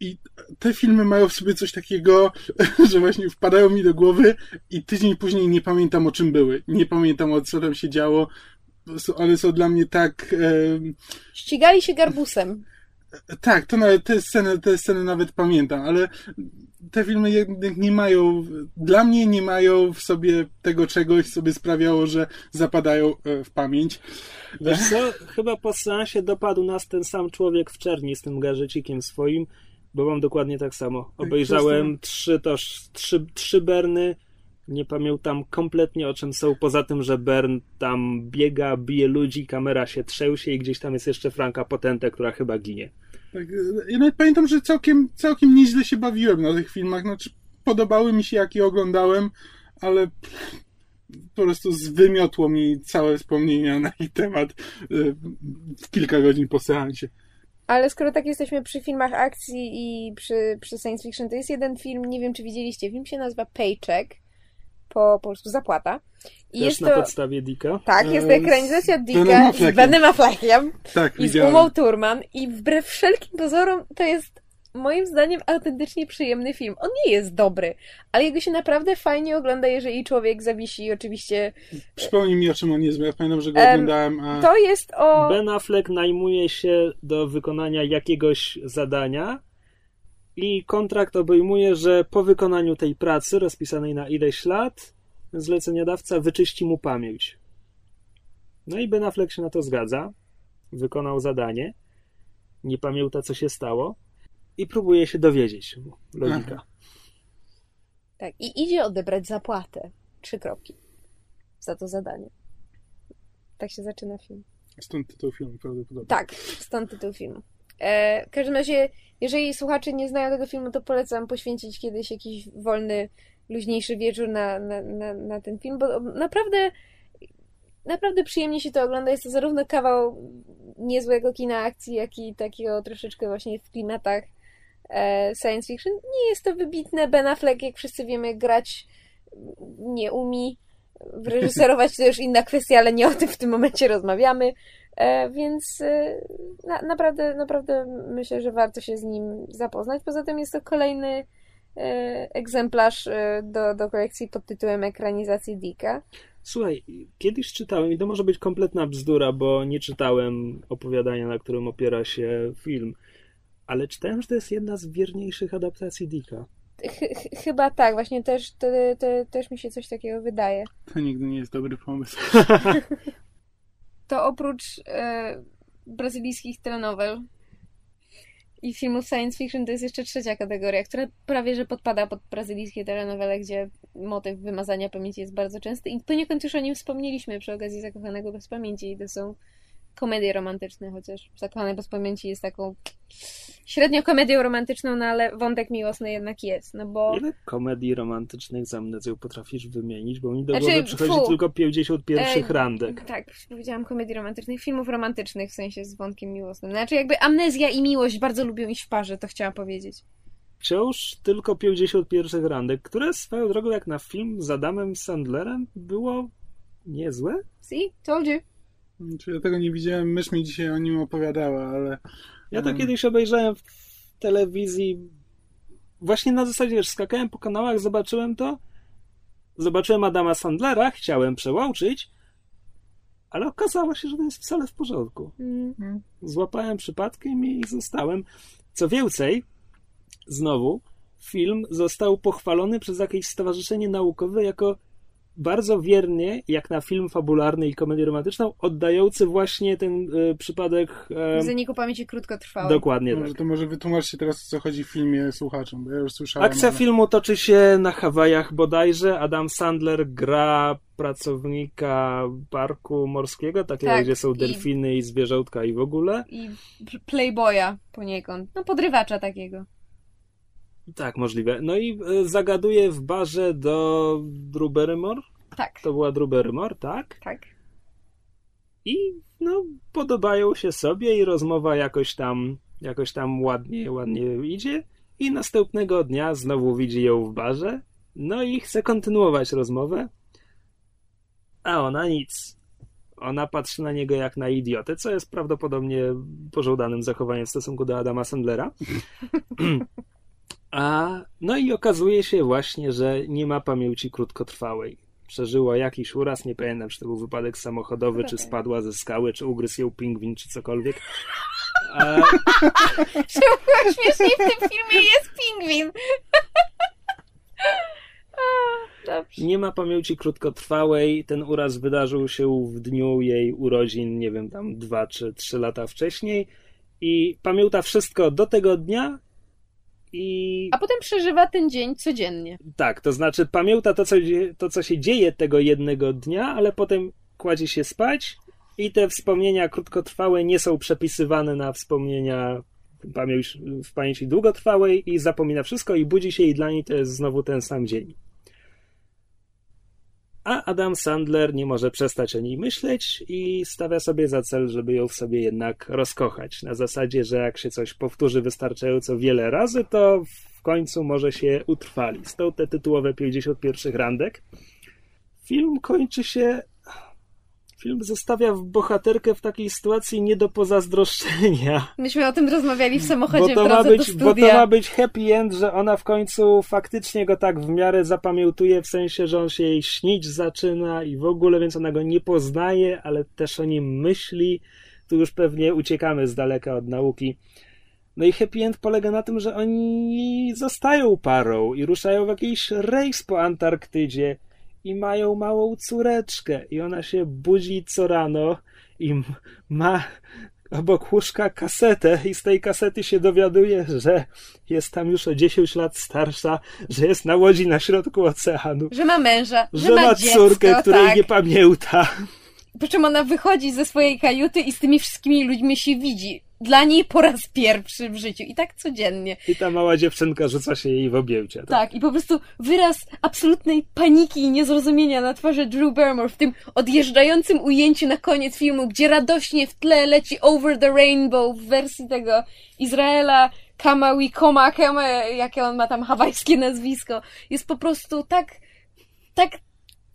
i te filmy mają w sobie coś takiego, że właśnie wpadają mi do głowy i tydzień później nie pamiętam o czym były. Nie pamiętam o co tam się działo. One są dla mnie tak... Ścigali się garbusem. tak, to nawet, te sceny, te sceny nawet pamiętam, ale te filmy jednak nie mają, dla mnie nie mają w sobie tego czegoś, co by sprawiało, że zapadają e, w pamięć. Wiesz co, chyba po seansie dopadł nas ten sam człowiek w czerni z tym gadżecikiem swoim, bo mam dokładnie tak samo. Obejrzałem trzy, toż, trzy, trzy Berny, nie pamiętam kompletnie o czym są, poza tym, że Bern tam biega, bije ludzi, kamera się trzęsie i gdzieś tam jest jeszcze Franka Potente, która chyba ginie. Tak, e, ja nawet pamiętam, że całkiem, całkiem nieźle się bawiłem na tych filmach, znaczy podobały mi się jak je oglądałem, ale pff, po prostu zwymiotło mi całe wspomnienia na ich temat e, w kilka godzin po seansie. Ale skoro tak jesteśmy przy filmach akcji i przy, przy science fiction, to jest jeden film, nie wiem czy widzieliście, film się nazywa Paycheck po polsku Zapłata. I Też jest na to... podstawie Dicka? Tak, jest to ekranizacja Dicka z Benem Affleckiem tak, i z Umą Turman i wbrew wszelkim pozorom to jest moim zdaniem autentycznie przyjemny film. On nie jest dobry, ale jego się naprawdę fajnie ogląda, jeżeli człowiek zawisi oczywiście... Przypomnij mi, o czym on jest, bo ja pamiętam, że go um, oglądałem, a... To jest o... Ben Affleck najmuje się do wykonania jakiegoś zadania i kontrakt obejmuje, że po wykonaniu tej pracy rozpisanej na ileś lat zleceniodawca wyczyści mu pamięć. No i Ben Affleck się na to zgadza. Wykonał zadanie. Nie pamięta, co się stało i próbuje się dowiedzieć. Logika. Aha. Tak, i idzie odebrać zapłatę. Trzy kropki. Za to zadanie. Tak się zaczyna film. Stąd tytuł filmu prawdopodobnie. Tak, stąd tytuł filmu. E, w każdym razie, jeżeli słuchacze nie znają tego filmu, to polecam poświęcić kiedyś jakiś wolny, luźniejszy wieczór na, na, na, na ten film, bo naprawdę naprawdę przyjemnie się to ogląda. Jest to zarówno kawał niezłego kina akcji, jak i takiego troszeczkę właśnie w klimatach E, science fiction. Nie jest to wybitne. Ben Affleck, jak wszyscy wiemy, grać nie umi. Reżyserować to już inna kwestia, ale nie o tym w tym momencie rozmawiamy. E, więc e, na, naprawdę, naprawdę myślę, że warto się z nim zapoznać. Poza tym jest to kolejny egzemplarz do, do kolekcji pod tytułem ekranizacji Dicka. Słuchaj, kiedyś czytałem, i to może być kompletna bzdura, bo nie czytałem opowiadania, na którym opiera się film, ale czytałem, że to jest jedna z wierniejszych adaptacji Dicka. Ch chyba tak, właśnie też, te, te, też mi się coś takiego wydaje. To nigdy nie jest dobry pomysł. to oprócz e, brazylijskich telenowel i filmów science fiction to jest jeszcze trzecia kategoria, która prawie że podpada pod brazylijskie telenowele, gdzie motyw wymazania pamięci jest bardzo częsty i poniekąd już o nim wspomnieliśmy przy okazji Zakochanego bez pamięci i to są komedie romantyczne, chociaż Zakochany bez pamięci jest taką średnio komedią romantyczną, no ale wątek miłosny jednak jest, no bo... Ile komedii romantycznych z amnezją potrafisz wymienić? Bo mi do znaczy, głowy przychodzi fu, tylko 50 pierwszych e, randek. Tak, powiedziałam komedii romantycznych, filmów romantycznych w sensie z wątkiem miłosnym. Znaczy jakby amnezja i miłość bardzo lubią iść w parze, to chciałam powiedzieć. Wciąż tylko 50 pierwszych randek, które swoją drogą jak na film z Adamem Sandlerem było niezłe. See? Told you. Czy ja tego nie widziałem, mysz mi dzisiaj o nim opowiadała, ale... Ja to kiedyś obejrzałem w telewizji właśnie na zasadzie, wiesz, skakałem po kanałach, zobaczyłem to, zobaczyłem Adama Sandlera, chciałem przełączyć, ale okazało się, że to jest wcale w porządku. Mm. Złapałem przypadkiem i zostałem. Co więcej, znowu, film został pochwalony przez jakieś stowarzyszenie naukowe jako bardzo wiernie, jak na film fabularny i komedię romantyczną, oddający właśnie ten y, przypadek... Y, Zaniku pamięci krótkotrwałej. Dokładnie może, tak. To może wytłumaczcie teraz, o co chodzi w filmie słuchaczom, bo ja już słyszałem. Akcja ale... filmu toczy się na Hawajach bodajże. Adam Sandler gra pracownika parku morskiego, takiego, tak, gdzie są delfiny i... i zwierzątka i w ogóle. I playboya poniekąd. No podrywacza takiego. Tak, możliwe. No i e, zagaduje w barze do Drew Barrymore. Tak. To była Drew Barrymore, tak? Tak. I no, podobają się sobie i rozmowa jakoś tam, jakoś tam ładnie, ładnie idzie. I następnego dnia znowu widzi ją w barze. No i chce kontynuować rozmowę. A ona nic. Ona patrzy na niego jak na idiotę, co jest prawdopodobnie pożądanym zachowaniem w stosunku do Adama Sandlera. A, no i okazuje się właśnie, że nie ma pamięci krótkotrwałej. Przeżyła jakiś uraz, nie pamiętam, czy to był wypadek samochodowy, czy spadła ze skały, czy ugryzł ją pingwin, czy cokolwiek. A... Śmiesznie w tym filmie jest pingwin. Nie ma pamięci krótkotrwałej. Ten uraz wydarzył się w dniu jej urodzin, nie wiem, tam dwa czy trzy lata wcześniej. I pamięta wszystko do tego dnia, i... A potem przeżywa ten dzień codziennie. Tak, to znaczy pamięta to co, to, co się dzieje tego jednego dnia, ale potem kładzie się spać i te wspomnienia krótkotrwałe nie są przepisywane na wspomnienia w pamięci długotrwałej i zapomina wszystko i budzi się i dla niej to jest znowu ten sam dzień. A Adam Sandler nie może przestać o niej myśleć i stawia sobie za cel, żeby ją w sobie jednak rozkochać. Na zasadzie, że jak się coś powtórzy wystarczająco wiele razy, to w końcu może się utrwali. Stąd te tytułowe 51 randek. film kończy się film zostawia bohaterkę w takiej sytuacji nie do pozazdroszczenia. Myśmy o tym rozmawiali w samochodzie bo to, ma być, bo to ma być happy end, że ona w końcu faktycznie go tak w miarę zapamiętuje, w sensie, że on się jej śnić zaczyna i w ogóle, więc ona go nie poznaje, ale też o nim myśli. Tu już pewnie uciekamy z daleka od nauki. No i happy end polega na tym, że oni zostają parą i ruszają w jakiś rejs po Antarktydzie i mają małą córeczkę i ona się budzi co rano i ma obok łóżka kasetę i z tej kasety się dowiaduje, że jest tam już o 10 lat starsza, że jest na łodzi na środku oceanu, Że ma męża, że, że ma, ma dziecko, córkę, której tak. nie pamięta. Po czym ona wychodzi ze swojej kajuty i z tymi wszystkimi ludźmi się widzi. Dla niej po raz pierwszy w życiu. I tak codziennie. I ta mała dziewczynka rzuca się jej w objęcia. Tak? Tak, i po prostu wyraz absolutnej paniki i niezrozumienia na twarzy Drew Barrymore w tym odjeżdżającym ujęciu na koniec filmu, gdzie radośnie w tle leci Over the Rainbow w wersji tego Izraela Kamawi Koma, Kama, jakie on ma tam hawajskie nazwisko, jest po prostu tak, tak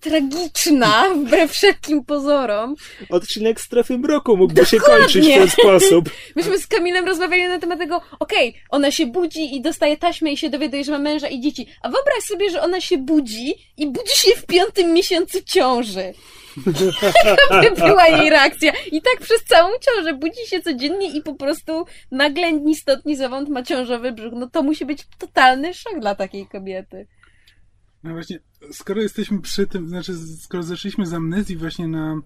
tragiczna, wbrew wszelkim pozorom. Odcinek Strefy Mroku mógłby się kończyć w ten sposób. Myśmy z Kamilem rozmawiali na temat tego, okej, ona się budzi i dostaje taśmę i się dowiaduje, że ma męża i dzieci. A wyobraź sobie, że ona się budzi i budzi się w piątym miesiącu ciąży. Jaka by była jej reakcja? I tak przez całą ciążę. Budzi się codziennie i po prostu nagle ni stąd, ni zowąd ma ciążowy brzuch. No to musi być totalny szok dla takiej kobiety. No właśnie, skoro jesteśmy przy tym, znaczy skoro zeszliśmy z amnezji właśnie na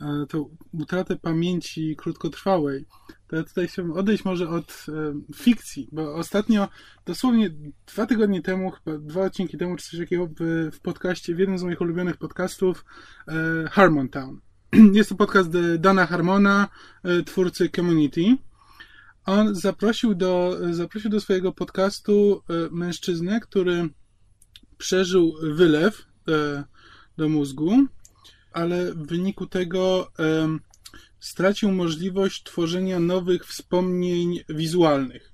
e, tą utratę pamięci krótkotrwałej, to ja tutaj chciałbym odejść może od e, fikcji, bo ostatnio, dosłownie dwa tygodnie temu, chyba dwa odcinki temu, czy coś takiego w, podcaście, w jednym z moich ulubionych podcastów, e, Harmontown. Jest to podcast Dana Harmona, e, twórcy Community. On zaprosił do, zaprosił do swojego podcastu mężczyznę, który przeżył wylew e, do mózgu, ale w wyniku tego stracił możliwość tworzenia nowych wspomnień wizualnych.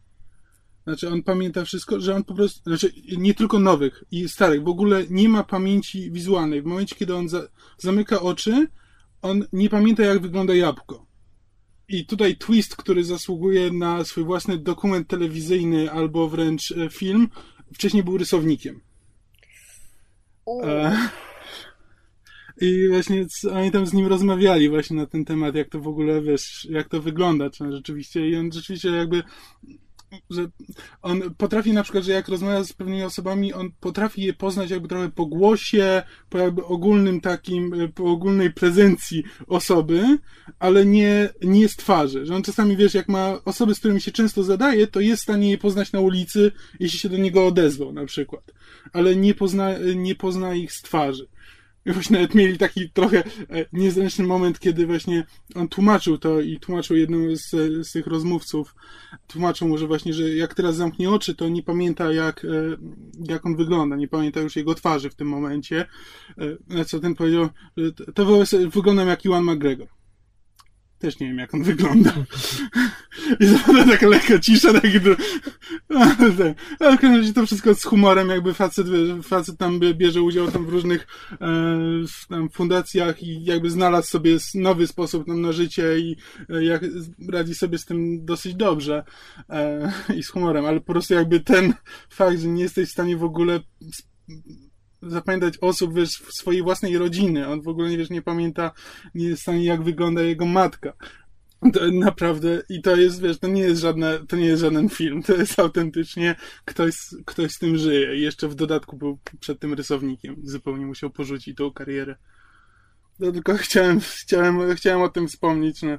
Znaczy, on pamięta wszystko, że on po prostu, znaczy, nie tylko nowych i starych, w ogóle nie ma pamięci wizualnej. W momencie, kiedy on za, zamyka oczy, on nie pamięta, jak wygląda jabłko. I tutaj twist, który zasługuje na swój własny dokument telewizyjny albo wręcz e, film, wcześniej był rysownikiem. E, I właśnie oni tam z nim rozmawiali właśnie na ten temat, jak to w ogóle, wiesz, jak to wygląda, czy rzeczywiście, i on rzeczywiście jakby, że on potrafi na przykład, że jak rozmawia z pewnymi osobami, on potrafi je poznać jakby trochę po głosie, po jakby ogólnym takim, e, po ogólnej prezencji osoby, ale nie, nie z twarzy, że on czasami, wiesz, jak ma osoby, z którymi się często zadaje, to jest w stanie je poznać na ulicy, jeśli się do niego odezwał na przykład ale nie pozna, nie pozna ich z twarzy. Właśnie nawet mieli taki trochę e, niezręczny moment, kiedy właśnie on tłumaczył to i tłumaczył jednemu z, z tych rozmówców, tłumaczył mu, że właśnie, że jak teraz zamknie oczy, to nie pamięta jak, e, jak on wygląda, nie pamięta już jego twarzy w tym momencie. E, Na co ten powiedział, że to- wyglądam jak Iwan McGregor. Też nie wiem, jak on wygląda. I zapada taka lekka cisza, taki dru... Ale tak. W każdym razie to wszystko z humorem, jakby facet, facet tam bie- bierze udział tam w różnych e, w, tam fundacjach i jakby znalazł sobie nowy sposób tam na życie i e, jak radzi sobie z tym dosyć dobrze e, i z humorem, ale po prostu jakby ten fakt, że nie jesteś w stanie w ogóle zapamiętać osób, wiesz, w swojej własnej rodziny. On w ogóle, wiesz, nie pamięta, nie jest w stanie, jak wygląda jego matka. To naprawdę, i to jest, wiesz, to nie jest żadne, to nie jest żaden film, to jest autentycznie ktoś, ktoś z tym żyje. I jeszcze w dodatku był przed tym rysownikiem i zupełnie musiał porzucić tą karierę. No tylko chciałem, chciałem, chciałem o tym wspomnieć, no,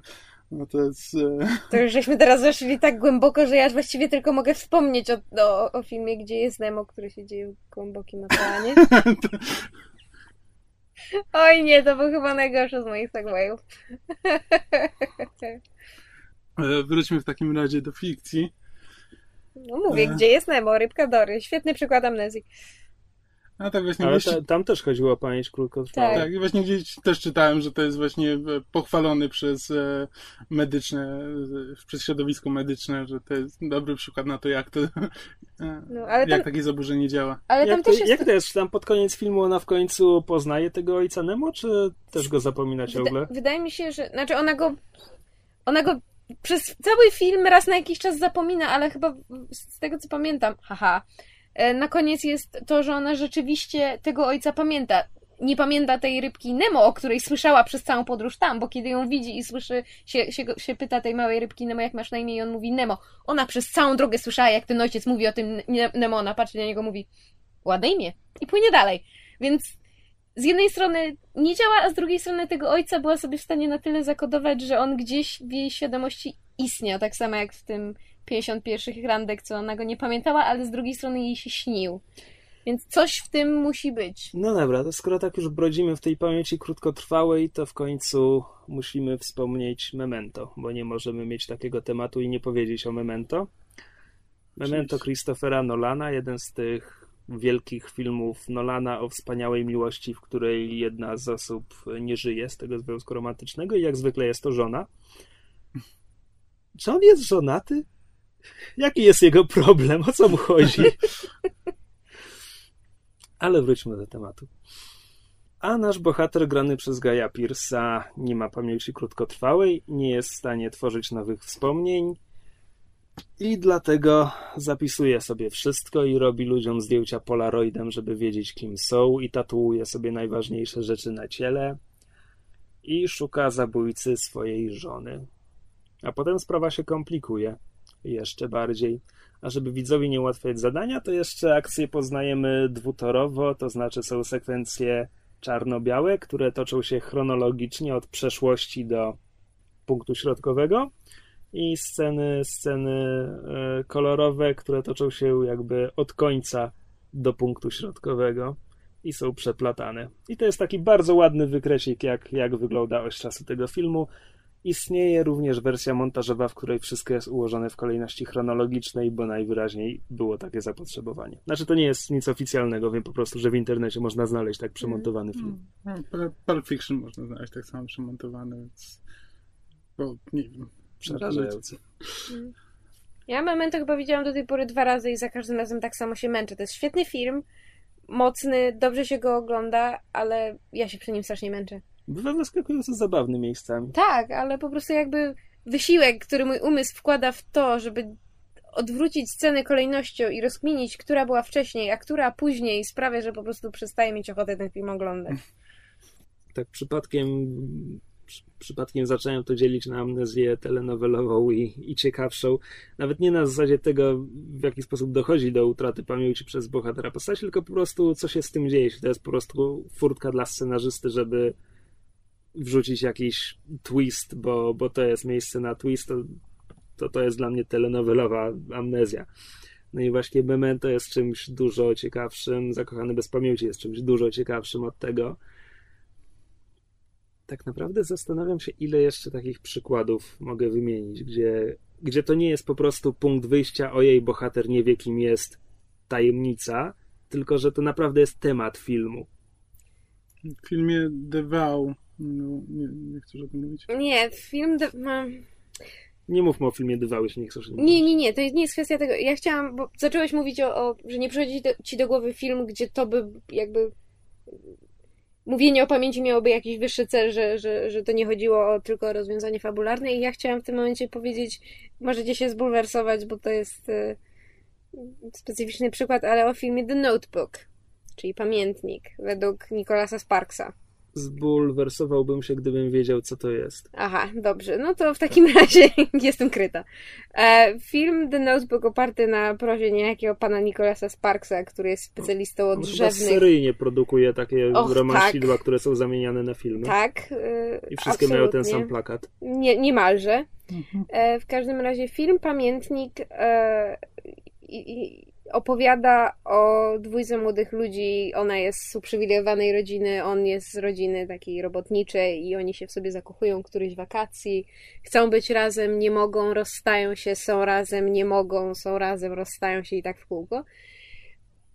no to jest... E... To już żeśmy teraz zeszli tak głęboko, że ja właściwie tylko mogę wspomnieć o, o, o filmie, gdzie jest Nemo, który się dzieje w głębokim oceanie. Oj nie, to był chyba najgorszy z moich segwayów. E, Wróćmy w takim razie do fikcji. No mówię, E. gdzie jest Nemo, rybka Dory. Świetny przykład amnezji. A tak właśnie Ale ta, tam też chodziło o pamięć krótkotrwałą. Tak. tak, i właśnie gdzieś też czytałem, że to jest właśnie e, pochwalony przez e, medyczne, e, przez środowisko medyczne, że to jest dobry przykład na to, jak to, No, ale jak tam, takie zaburzenie działa. ale tam Jak to, też jest... jak to jest? Tam pod koniec filmu ona w końcu poznaje tego ojca Nemo, czy też go zapomina ciągle? Wyda- wydaje mi się, że. Znaczy, ona go. Ona go przez cały film raz na jakiś czas zapomina, ale chyba z tego co pamiętam, haha. E, Na koniec jest to, że ona rzeczywiście tego ojca pamięta. Nie pamięta tej rybki Nemo, o której słyszała przez całą podróż tam, bo kiedy ją widzi i słyszy, się, się, się pyta tej małej rybki Nemo, jak masz na imię, i on mówi Nemo. Ona przez całą drogę słyszała, jak ten ojciec mówi o tym Ne- Nemo, ona patrzy na niego, mówi ładne imię i płynie dalej. Więc z jednej strony nie działa, a z drugiej strony tego ojca była sobie w stanie na tyle zakodować, że on gdzieś w jej świadomości istniał, tak samo jak w tym 51 randek, co ona go nie pamiętała, ale z drugiej strony jej się śnił. Więc coś w tym musi być. No dobra, to skoro tak już brodzimy w tej pamięci krótkotrwałej, to w końcu musimy wspomnieć Memento, bo nie możemy mieć takiego tematu i nie powiedzieć o Memento. Memento Christophera Nolana, jeden z tych wielkich filmów Nolana o wspaniałej miłości, w której jedna z osób nie żyje z tego związku romantycznego i jak zwykle jest to żona. Czy on jest żonaty? Jaki jest jego problem? O co mu chodzi? Ale wróćmy do tematu. A nasz bohater grany przez Gaja Pierce'a nie ma pamięci krótkotrwałej, nie jest w stanie tworzyć nowych wspomnień i dlatego zapisuje sobie wszystko i robi ludziom zdjęcia polaroidem, żeby wiedzieć kim są i tatuuje sobie najważniejsze rzeczy na ciele i szuka zabójcy swojej żony. A potem sprawa się komplikuje jeszcze bardziej. A żeby widzowi nie ułatwiać zadania, to jeszcze akcje poznajemy dwutorowo, to znaczy są sekwencje czarno-białe, które toczą się chronologicznie od przeszłości do punktu środkowego i sceny, sceny e, kolorowe, które toczą się jakby od końca do punktu środkowego i są przeplatane. I to jest taki bardzo ładny wykresik, jak, jak wygląda czasu tego filmu. Istnieje również wersja montażowa, w której wszystko jest ułożone w kolejności chronologicznej, bo najwyraźniej było takie zapotrzebowanie. Znaczy, to nie jest nic oficjalnego, wiem po prostu, że w internecie można znaleźć tak przemontowany film. No, Pul- Pulp Fiction można znaleźć tak samo przemontowany, więc bo nie wiem. Przerażający. Ja Memento chyba widziałam do tej pory dwa razy i za każdym razem tak samo się męczę. To jest świetny film, mocny, dobrze się go ogląda, ale ja się przy nim strasznie męczę. Bywa zaskakująco zabawny miejscami. Tak, ale po prostu jakby wysiłek, który mój umysł wkłada w to, żeby odwrócić scenę kolejnością i rozkminić, która była wcześniej, a która później, sprawia, że po prostu przestaje mieć ochotę ten film oglądać. Tak przypadkiem, przy, przypadkiem zacząłem to dzielić na amnezję telenowelową i, i ciekawszą. Nawet nie na zasadzie tego, w jaki sposób dochodzi do utraty pamięci przez bohatera postaci, tylko po prostu co się z tym dzieje. To jest po prostu furtka dla scenarzysty, żeby wrzucić jakiś twist, bo, bo to jest miejsce na twist, to, to, to jest dla mnie telenowelowa amnezja. No i właśnie Memento jest czymś dużo ciekawszym, Zakochany bez pamięci jest czymś dużo ciekawszym od tego. Tak naprawdę zastanawiam się, ile jeszcze takich przykładów mogę wymienić, gdzie, gdzie to nie jest po prostu punkt wyjścia, ojej, bohater nie wie kim jest, tajemnica, tylko że to naprawdę jest temat filmu. W filmie The Vow, no, nie, nie chcesz o tym mówić. Nie, film... Ma- Nie mówmy o filmie Dywały, jeśli nie chcesz. Nie, mówić. nie, nie, to nie jest kwestia tego. Ja chciałam, bo zacząłeś mówić o, o że nie przychodzi ci do, ci do głowy film, gdzie to by jakby mówienie o pamięci miałoby jakiś wyższy cel, że, że, że to nie chodziło o, tylko o rozwiązanie fabularne i ja chciałam w tym momencie powiedzieć, możecie się zbulwersować, bo to jest e, specyficzny przykład, ale o filmie The Notebook, czyli Pamiętnik, według Nicolasa Sparksa. Zbulwersowałbym się, gdybym wiedział, co to jest. Aha, dobrze. No to w takim razie jestem kryta. E, film The Notebook oparty na prozie niejakiego pana Nicolasa Sparksa, który jest specjalistą od On drzewnych... seryjnie produkuje takie Och, romansidła, które są zamieniane na filmy. Tak. e, I wszystkie mają ten absolutnie. sam plakat. Nie, niemalże. E, w każdym razie film Pamiętnik e, i, i opowiada o dwójce młodych ludzi. Ona jest z uprzywilejowanej rodziny, on jest z rodziny takiej robotniczej i oni się w sobie zakochują któryś wakacji. Chcą być razem, nie mogą, rozstają się, są razem, nie mogą, są razem, rozstają się i tak w kółko.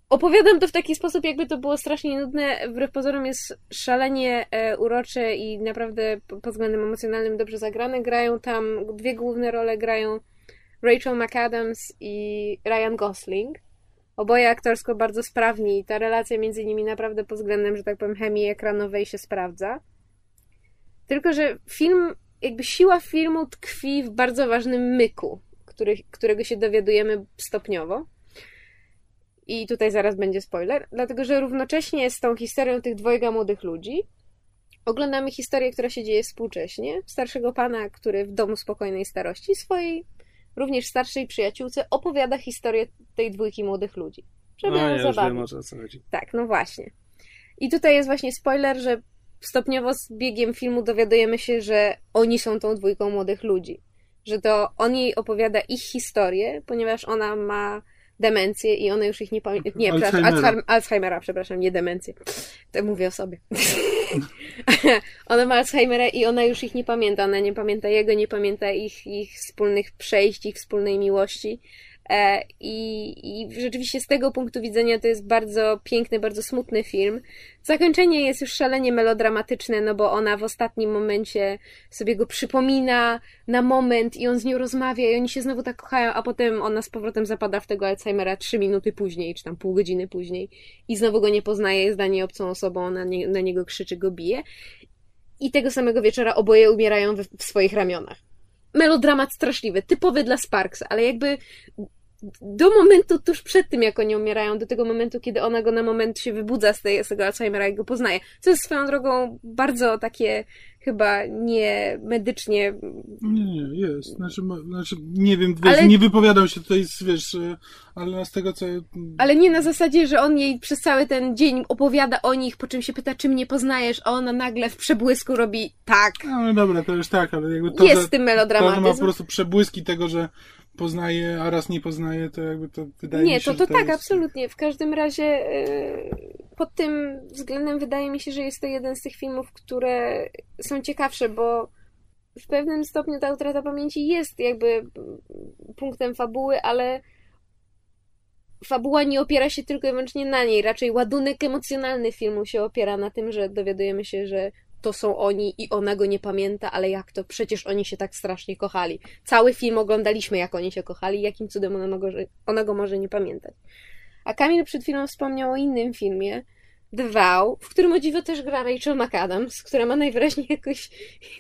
opowiadam to w taki sposób, jakby to było strasznie nudne. Wbrew pozorom jest szalenie e, urocze i naprawdę pod względem emocjonalnym dobrze zagrane. Grają tam, dwie główne role grają Rachel McAdams i Ryan Gosling. Oboje aktorsko bardzo sprawni i ta relacja między nimi naprawdę pod względem, że tak powiem, chemii ekranowej się sprawdza. Tylko, że film, jakby siła filmu tkwi w bardzo ważnym myku, który, którego się dowiadujemy stopniowo. I tutaj zaraz będzie spoiler, dlatego że równocześnie z tą historią tych dwojga młodych ludzi oglądamy historię, która się dzieje współcześnie. Starszego pana, który w domu spokojnej starości swojej również starszej przyjaciółce opowiada historię tej dwójki młodych ludzi. Żeby A, ją ja zabawić. wiem, o co- o co chodzi. Tak, no właśnie. I tutaj jest właśnie spoiler, że stopniowo z biegiem filmu dowiadujemy się, że oni są tą dwójką młodych ludzi. Że to on jej opowiada ich historię, ponieważ ona ma demencję i ona już ich nie pamięta. Nie, przepraszam, Alzheimera. Alzheim- Alzheimera, przepraszam, nie demencję. To mówię o sobie. ona ma Alzheimera i ona już ich nie pamięta. Ona nie pamięta jego, nie pamięta ich, ich wspólnych przejść, ich wspólnej miłości. E, I, I rzeczywiście z tego punktu widzenia to jest bardzo piękny, bardzo smutny film. Zakończenie jest już szalenie melodramatyczne, no bo ona w ostatnim momencie sobie go przypomina na moment i on z nią rozmawia i oni się znowu tak kochają, a potem ona z powrotem zapada w tego Alzheimera trzy minuty później, czy tam pół godziny później i znowu go nie poznaje, jest dla niej obcą osobą, ona nie, na niego krzyczy, go bije. I tego samego wieczora oboje umierają w, w swoich ramionach. Melodramat straszliwy, typowy dla Sparks, ale jakby do momentu tuż przed tym, jak oni umierają, do tego momentu, kiedy ona go na moment się wybudza z, tej, z tego Alzheimera i go poznaje. Co jest swoją drogą bardzo takie chyba nie medycznie. Nie, nie, jest. Znaczy, znaczy nie wiem, wiesz, Ale- nie wypowiadam się tutaj, wiesz, e, ale z tego co... Ale nie na zasadzie, że on jej przez cały ten dzień opowiada o nich, po czym się pyta, czy mnie poznajesz, a ona nagle w przebłysku robi tak. No, no dobra, to już tak, ale jakby to, Jest w tym to, że ma melodramatyzm. po prostu przebłyski tego, że poznaje, a raz nie poznaje, to jakby to wydaje Nie, mi się, to, że to to tak, jest... absolutnie. W każdym razie yy, pod tym względem wydaje mi się, że jest to jeden z tych filmów, które są ciekawsze, bo w pewnym stopniu ta utrata pamięci jest jakby punktem fabuły, ale fabuła nie opiera się tylko i wyłącznie na niej. Raczej ładunek emocjonalny filmu się opiera na tym, że dowiadujemy się, że to są oni i ona go nie pamięta, ale jak to? Przecież oni się tak strasznie kochali. Cały film oglądaliśmy, jak oni się kochali, jakim cudem ona, go, ona go może nie pamiętać. A Kamil przed chwilą wspomniał o innym filmie, The Vow, w którym o dziwo też gra Rachel McAdams, która ma najwyraźniej jakoś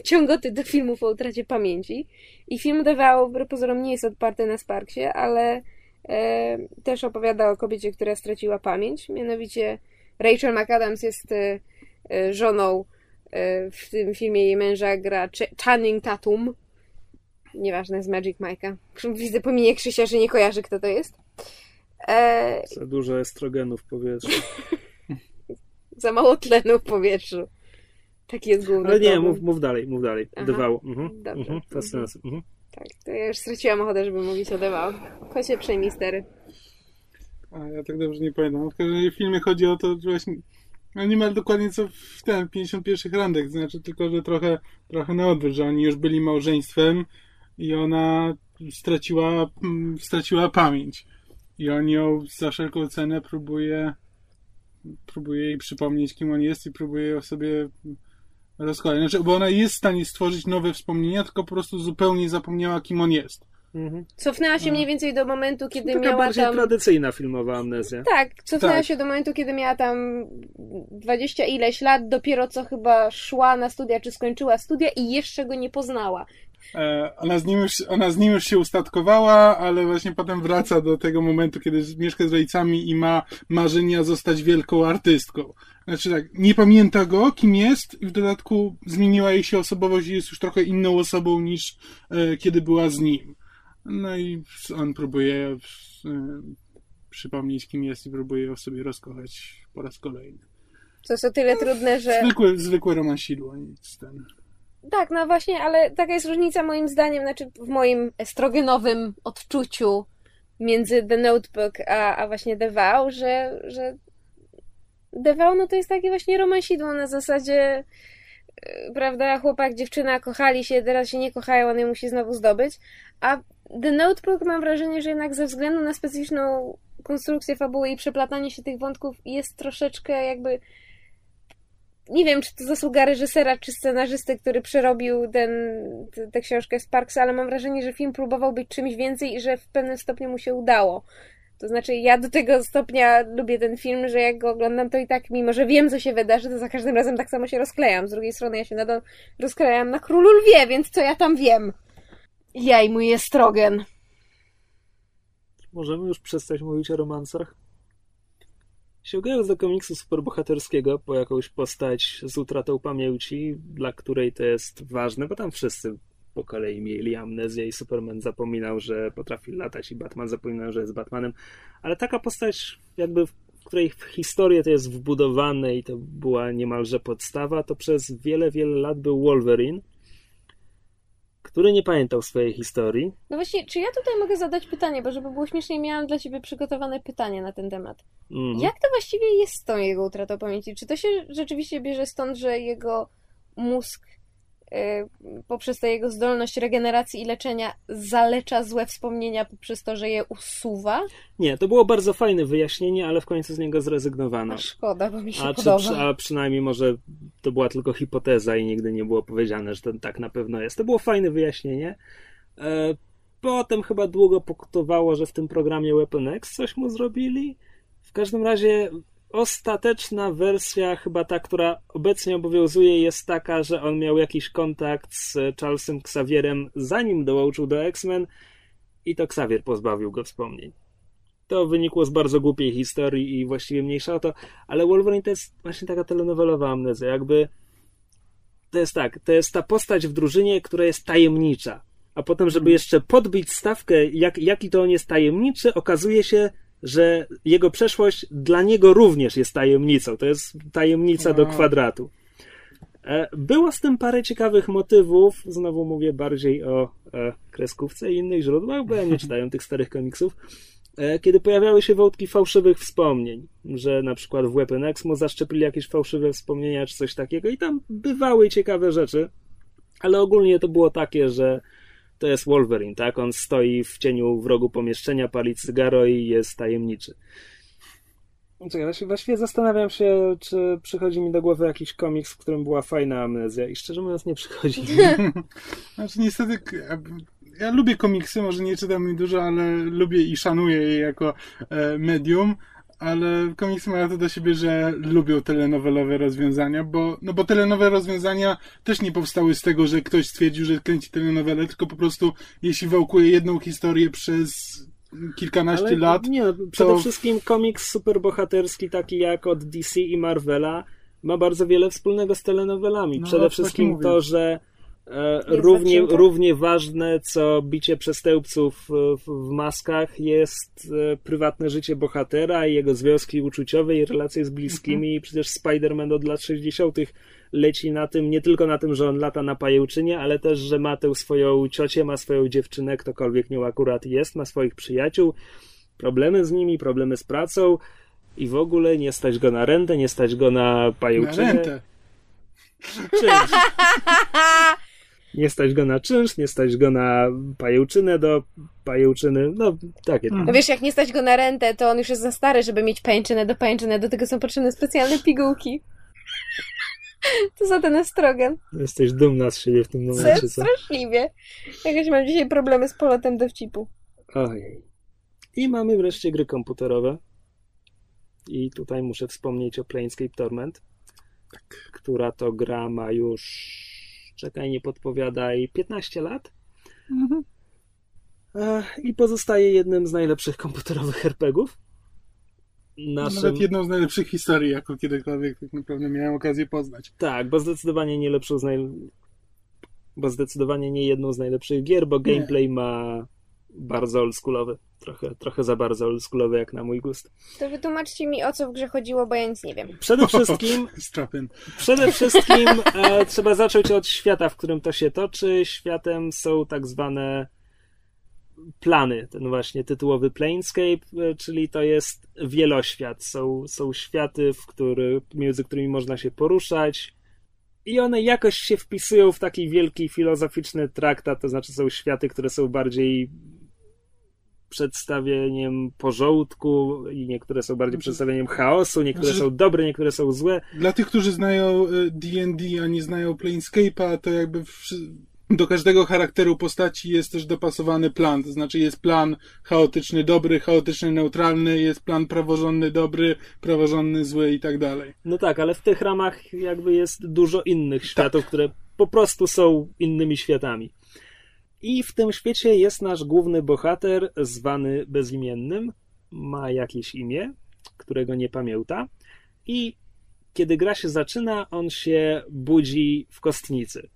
ciągoty do filmów o utracie pamięci. I film The Vow, pozorom, nie jest odparty na Sparksie, ale e, też opowiada o kobiecie, która straciła pamięć. Mianowicie Rachel McAdams jest e, e, żoną w tym filmie jej męża gra Ch- Channing Tatum. Nieważne, z Magic Mike'a. Widzę po minie Krzysia, że nie kojarzy, kto to jest. E, Za dużo estrogenu w powietrzu. za mało tlenu w powietrzu. Taki jest główny Ale nie, problem. mów, mów dalej, mów dalej. Aha. Mhm. Dobrze. Mhm. Fascynujące. Mhm. Tak, to ja już straciłam ochotę, żeby mówić o Dewał. Kocie przejmij stery. A ja tak dobrze nie pamiętam. W każdym filmie chodzi o to, że właśnie no niemal dokładnie co w ten 51 randek, znaczy tylko, że trochę, trochę na odwrót, że oni już byli małżeństwem i ona straciła, straciła pamięć. I on ją za wszelką cenę próbuje próbuje jej przypomnieć, kim on jest i próbuje ją sobie rozkładać. Znaczy, bo ona jest w stanie stworzyć nowe wspomnienia, tylko po prostu zupełnie zapomniała, kim on jest. Mhm. Cofnęła się mniej więcej do momentu, kiedy Taka miała bardziej tam... tradycyjna filmowa amnezja. Tak, cofnęła Tak. się do momentu, kiedy miała tam dwadzieścia ileś lat, dopiero co chyba szła na studia, czy skończyła studia i jeszcze go nie poznała. E, Ona z, nim już, ona z nim już się ustatkowała, ale właśnie potem wraca do tego momentu, kiedy mieszka z rodzicami i ma marzenia zostać wielką artystką. Znaczy tak, nie pamięta go, kim jest, i w dodatku zmieniła jej się osobowość i jest już trochę inną osobą niż e, kiedy była z nim. No i on próbuje e, przypomnieć, kim jest i próbuje ją sobie rozkochać po raz kolejny. Co jest o tyle trudne, że... Zwykłe, zwykłe romansidło, nic ten. Tak, no właśnie, ale taka jest różnica moim zdaniem, znaczy w moim estrogenowym odczuciu między The Notebook a, a właśnie The Vow, że, że The Vow no to jest takie właśnie romansidło na zasadzie yy, prawda, chłopak, dziewczyna kochali się, teraz się nie kochają, on je musi znowu zdobyć, a The Notebook mam wrażenie, że jednak ze względu na specyficzną konstrukcja fabuły i przeplatanie się tych wątków jest troszeczkę jakby nie wiem, czy to zasługa reżysera, czy scenarzysty, który przerobił ten, tę książkę Sparks, ale mam wrażenie, że film próbował być czymś więcej i że w pewnym stopniu mu się udało. To znaczy, ja do tego stopnia lubię ten film, że jak go oglądam, to i tak, mimo że wiem, co się wydarzy, to za każdym razem tak samo się rozklejam. Z drugiej strony, ja się nadal rozklejam na Królu Lwie, więc co ja tam wiem? Ja i mój estrogen. Możemy już przestać mówić o romansach? Sięgając do komiksu superbohaterskiego po jakąś postać z utratą pamięci, dla której to jest ważne, bo tam wszyscy po kolei mieli amnezję i Superman zapominał, że potrafi latać i Batman zapominał, że jest Batmanem, ale taka postać jakby w której w historię to jest wbudowane i to była niemalże podstawa, to przez wiele, wiele lat był Wolverine, który nie pamiętał swojej historii. No właśnie, czy ja tutaj mogę zadać pytanie, bo żeby było śmiesznie, miałam dla ciebie przygotowane pytanie na ten temat. Mhm. Jak to właściwie jest z tą jego utratą pamięci? Czy to się rzeczywiście bierze stąd, że jego mózg poprzez tę jego zdolność regeneracji i leczenia zalecza złe wspomnienia poprzez to, że je usuwa? Nie, to było bardzo fajne wyjaśnienie, ale w końcu z niego zrezygnowano. A szkoda, bo mi się A, czy, podoba. przy- a przynajmniej może to była tylko hipoteza i nigdy nie było powiedziane, że to tak na pewno jest. To było fajne wyjaśnienie. E, potem chyba długo pokutowało, że w tym programie Weapon X coś mu zrobili. W każdym razie ostateczna wersja, chyba ta, która obecnie obowiązuje, jest taka, że on miał jakiś kontakt z Charlesem Xavierem zanim dołączył do X-Men i to Xavier pozbawił go wspomnień. To wynikło z bardzo głupiej historii i właściwie mniejsza o to, ale Wolverine to jest właśnie taka telenowelowa amnezja, jakby to jest tak, to jest ta postać w drużynie, która jest tajemnicza, a potem, żeby jeszcze podbić stawkę, jak, jaki to on jest tajemniczy, okazuje się, że jego przeszłość dla niego również jest tajemnicą. To jest tajemnica do Wow. kwadratu. E, Było z tym parę ciekawych motywów. Znowu mówię bardziej o e, kreskówce i innych źródłach, bo ja nie czytałem tych starych komiksów. E, Kiedy pojawiały się wątki fałszywych wspomnień, że na przykład w Weapon X mu zaszczepili jakieś fałszywe wspomnienia czy coś takiego, i tam bywały ciekawe rzeczy, ale ogólnie to było takie, że to jest Wolverine, tak? On stoi w cieniu w rogu pomieszczenia, pali cygaro i jest tajemniczy. Czekaj, właśnie- właściwie zastanawiam się, czy przychodzi mi do głowy jakiś komiks, w którym była fajna amnezja i szczerze mówiąc nie przychodzi. Znaczy niestety, ja lubię komiksy, może nie czytam ich dużo, ale lubię i szanuję je jako e, medium, ale komiksy mają to do siebie, że lubią telenowelowe rozwiązania, bo, no bo telenowe rozwiązania też nie powstały z tego, że ktoś stwierdził, że kręci telenowelę, tylko po prostu jeśli wałkuje jedną historię przez kilkanaście Ale lat, Nie, no, przede to- wszystkim komiks superbohaterski taki jak od DC i Marvela ma bardzo wiele wspólnego z telenowelami. No, przede wszystkim mówię. to, że równie, zacięte. równie ważne co bicie przestępców e, w, maskach jest e, prywatne życie bohatera i jego związki uczuciowe i relacje z bliskimi. Mhm. I przecież Spider-Man od lat 60. leci na tym, nie tylko na tym, że on lata na pajęczynie, ale też, że ma tę swoją ciocię, ma swoją dziewczynę, ktokolwiek nią akurat jest, ma swoich przyjaciół, problemy z nimi, problemy z pracą i w ogóle nie stać go na rentę, nie stać go na na pajęczynę. rentę. Czynsz. Nie stać go na czynsz, nie stać go na pajęczynę do pajęczyny, no takie. Mhm. No wiesz, jak nie stać go na rentę, to on już jest za stary, żeby mieć pajęczynę do pajęczyny. Do tego są potrzebne specjalne pigułki. To za ten estrogen. Jesteś dumna z siebie w tym momencie, co? straszliwie. Jakoś mam dzisiaj problemy z polotem dowcipu. Ojej. I mamy wreszcie gry komputerowe. I tutaj muszę wspomnieć o Planescape Torment, która to gra ma już, czekaj, nie podpowiadaj, 15 lat. Mhm. E, I pozostaje jednym z najlepszych komputerowych RPGów. Naszym... Nawet jedną z najlepszych historii, jaką kiedykolwiek tak naprawdę miałem okazję poznać. Tak, bo zdecydowanie nie lepszą z naj... bo zdecydowanie nie jedną z najlepszych gier, bo Nie. gameplay ma bardzo oldschoolowy. Trochę, trochę za bardzo oldschoolowy jak na mój gust. To wytłumaczcie mi, o co w grze chodziło, bo ja nic nie wiem. Przede wszystkim. Przede wszystkim e, trzeba zacząć od świata, w którym to się toczy. Światem są tak zwane plany, ten właśnie tytułowy Planescape, e, czyli to jest wieloświat. Są, są światy, w który, między którymi można się poruszać. I one jakoś się wpisują w taki wielki filozoficzny traktat, to znaczy są światy, które są bardziej przedstawieniem porządku i niektóre są bardziej Znaczy- przedstawieniem chaosu, niektóre Znaczy- są dobre, niektóre są złe. Dla tych, którzy znają y, D&D, a nie znają Planescape'a, to jakby do każdego charakteru postaci jest też dopasowany plan. To znaczy jest plan chaotyczny dobry, chaotyczny neutralny, jest plan praworządny dobry, praworządny zły i tak dalej. No tak, ale w tych ramach jakby jest dużo innych światów, które po prostu są innymi światami. I w tym świecie jest nasz główny bohater, zwany bezimiennym. Ma jakieś imię, którego nie pamięta. I kiedy gra się zaczyna, on się budzi w kostnicy.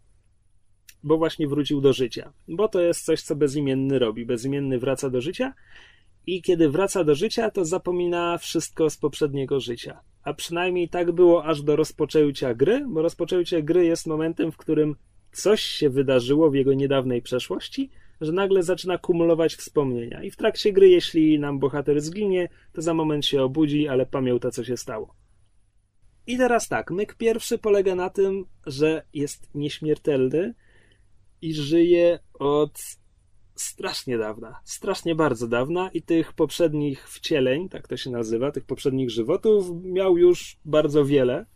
Bo właśnie wrócił do życia. Bo to jest coś, co bezimienny robi. Bezimienny wraca do życia i kiedy wraca do życia, to zapomina wszystko z poprzedniego życia. A przynajmniej tak było aż do rozpoczęcia gry, bo rozpoczęcie gry jest momentem, w którym coś się wydarzyło w jego niedawnej przeszłości, że nagle zaczyna kumulować wspomnienia. I w trakcie gry, jeśli nam bohater zginie, to za moment się obudzi, ale pamięta, co się stało. I teraz tak, myk pierwszy polega na tym, że jest nieśmiertelny i żyje od strasznie dawna, strasznie bardzo dawna i tych poprzednich wcieleń, tak to się nazywa, tych poprzednich żywotów miał już bardzo wiele.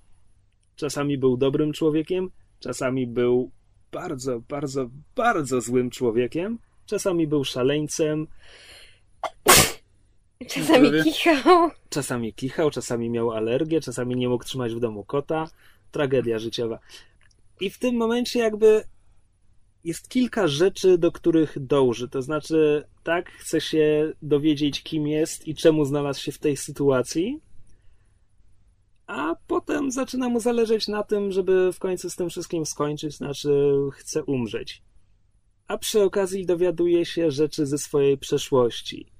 Czasami był dobrym człowiekiem, czasami był bardzo, bardzo, bardzo złym człowiekiem, czasami był szaleńcem, Czasami Prawie. kichał. czasami kichał, czasami miał alergię, czasami nie mógł trzymać w domu kota. Tragedia życiowa. I w tym momencie jakby jest kilka rzeczy, do których dąży. To znaczy, tak, chce się dowiedzieć, kim jest i czemu znalazł się w tej sytuacji. A potem zaczyna mu zależeć na tym, żeby w końcu z tym wszystkim skończyć, znaczy chce umrzeć. A przy okazji dowiaduje się rzeczy ze swojej przeszłości.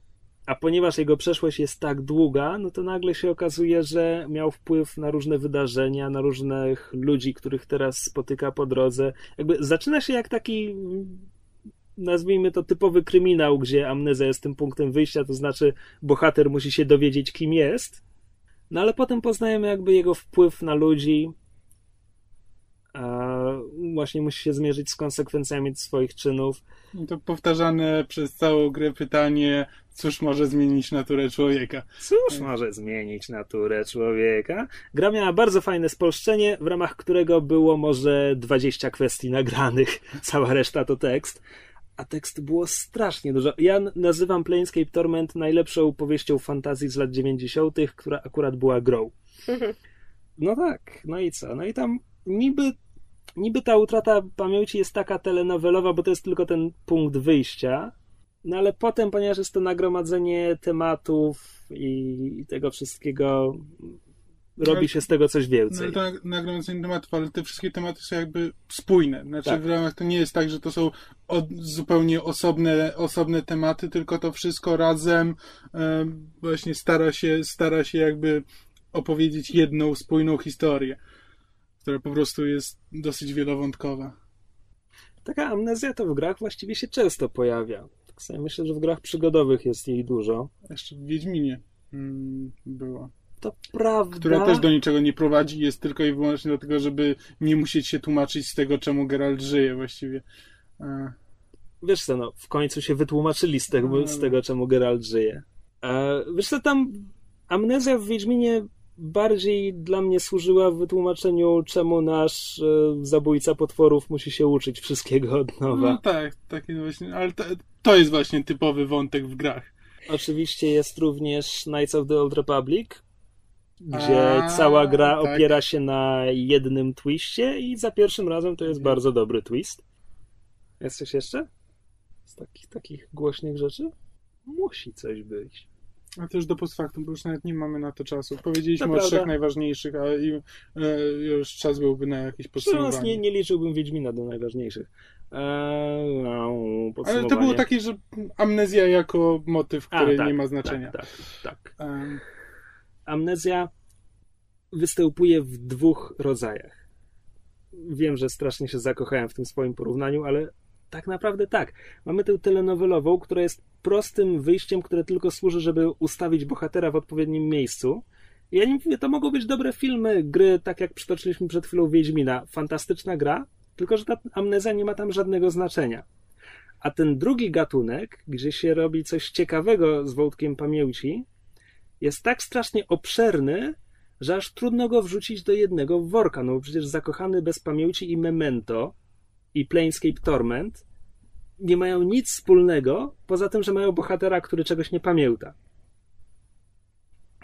A ponieważ jego przeszłość jest tak długa, no to nagle się okazuje, że miał wpływ na różne wydarzenia, na różnych ludzi, których teraz spotyka po drodze. Jakby zaczyna się jak taki, nazwijmy to typowy kryminał, gdzie amnezja jest tym punktem wyjścia, to znaczy bohater musi się dowiedzieć, kim jest. No ale potem poznajemy jakby jego wpływ na ludzi, a właśnie musi się zmierzyć z konsekwencjami swoich czynów. I to powtarzane przez całą grę pytanie, cóż może zmienić naturę człowieka. Cóż może zmienić naturę człowieka? Gra miała bardzo fajne spolszczenie, w ramach którego było może 20 kwestii nagranych, cała reszta to tekst. A tekstu było strasznie dużo. Ja nazywam Planescape Torment najlepszą powieścią fantazji z lat 90., która akurat była grą. No tak, no i co? No i tam niby, niby ta utrata pamięci jest taka telenowelowa, bo to jest tylko ten punkt wyjścia. No ale potem, ponieważ jest to nagromadzenie tematów i tego wszystkiego, robi Ale- się z tego coś No więcej. ale to nag- nagromadzenie tematów, ale te wszystkie tematy są jakby spójne. Znaczy Tak. w ramach to nie jest tak, że to są od, zupełnie osobne, osobne tematy, tylko to wszystko razem e, właśnie stara się, stara się jakby opowiedzieć jedną spójną historię, która po prostu jest dosyć wielowątkowa. Taka amnezja to w grach właściwie się często pojawia. Tak sobie myślę, że w grach przygodowych jest jej dużo. Jeszcze w Wiedźminie mm, była. To prawda. Która też do niczego nie prowadzi, jest tylko i wyłącznie dlatego, żeby nie musieć się tłumaczyć z tego, czemu Geralt żyje właściwie. E, Wiesz co, no, w końcu się wytłumaczyli z tego, z tego czemu Geralt żyje. E, wiesz co, tam amnezja w Wiedźminie bardziej dla mnie służyła w wytłumaczeniu, czemu nasz e, zabójca potworów musi się uczyć wszystkiego od nowa. No tak, takie właśnie, ale to, to jest właśnie typowy wątek w grach. Oczywiście jest również Knights of the Old Republic, gdzie A, cała gra tak. opiera się na jednym twiście i za pierwszym razem to jest bardzo dobry twist. Jest coś jeszcze? Z takich, takich głośnych rzeczy? Musi coś być. A to już do postfaktum, bo już nawet nie mamy na to czasu. Powiedzieliśmy To o prawda. trzech najważniejszych, a i, e, już czas byłby na jakieś podsumowanie. nie, nie liczyłbym Wiedźmina do najważniejszych. Eee, no, Ale to było takie, że amnezja jako motyw, A, który tak, nie ma znaczenia. Tak, tak, tak. Em, Amnezja występuje w dwóch rodzajach. Wiem, że strasznie się zakochałem w tym swoim porównaniu, ale tak naprawdę tak. Mamy tę telenowelową, która jest prostym wyjściem, które tylko służy, żeby ustawić bohatera w odpowiednim miejscu. Ja nie mówię, to mogą być dobre filmy, gry, tak jak przytoczyliśmy przed chwilą Wiedźmina. Fantastyczna gra, tylko że ta amnezja nie ma tam żadnego znaczenia. A ten drugi gatunek, gdzie się robi coś ciekawego z wątkiem pamięci, jest tak strasznie obszerny, że aż trudno go wrzucić do jednego worka. No bo przecież Zakochany bez pamięci i Memento i Planescape Torment nie mają nic wspólnego, poza tym, że mają bohatera, który czegoś nie pamięta.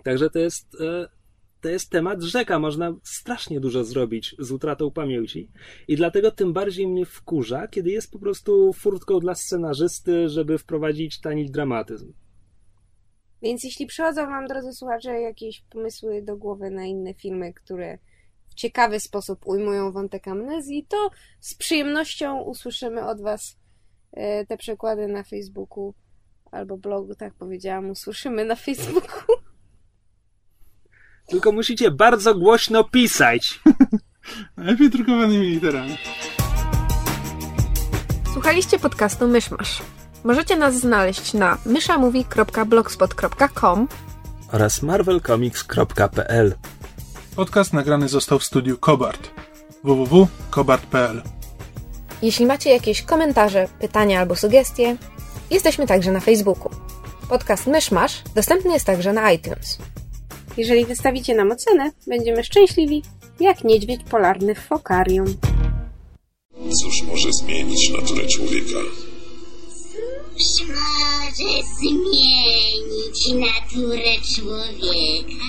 Także to jest, e, to jest temat rzeka. Można strasznie dużo zrobić z utratą pamięci. I dlatego tym bardziej mnie wkurza, kiedy jest po prostu furtką dla scenarzysty, żeby wprowadzić tani dramatyzm. Więc jeśli przychodzą Wam, drodzy słuchacze, jakieś pomysły do głowy na inne filmy, które w ciekawy sposób ujmują wątek amnezji, to z przyjemnością usłyszymy od Was e, te przekłady na Facebooku albo blogu, tak powiedziałam, usłyszymy na Facebooku. Tylko musicie bardzo głośno pisać. Najlepiej drukowanymi literami. Słuchaliście podcastu Myszmasz. Możecie nas znaleźć na myszamovie.blogspot.com oraz marvelcomics.pl Podcast nagrany został w studiu Kobart. www.kobart.pl Jeśli macie jakieś komentarze, pytania albo sugestie, jesteśmy także na Facebooku. Podcast Myszmasz dostępny jest także na iTunes. Jeżeli wystawicie nam ocenę, będziemy szczęśliwi, jak niedźwiedź polarny w fokarium. Cóż może zmienić naturę człowieka? Może zmienić naturę człowieka?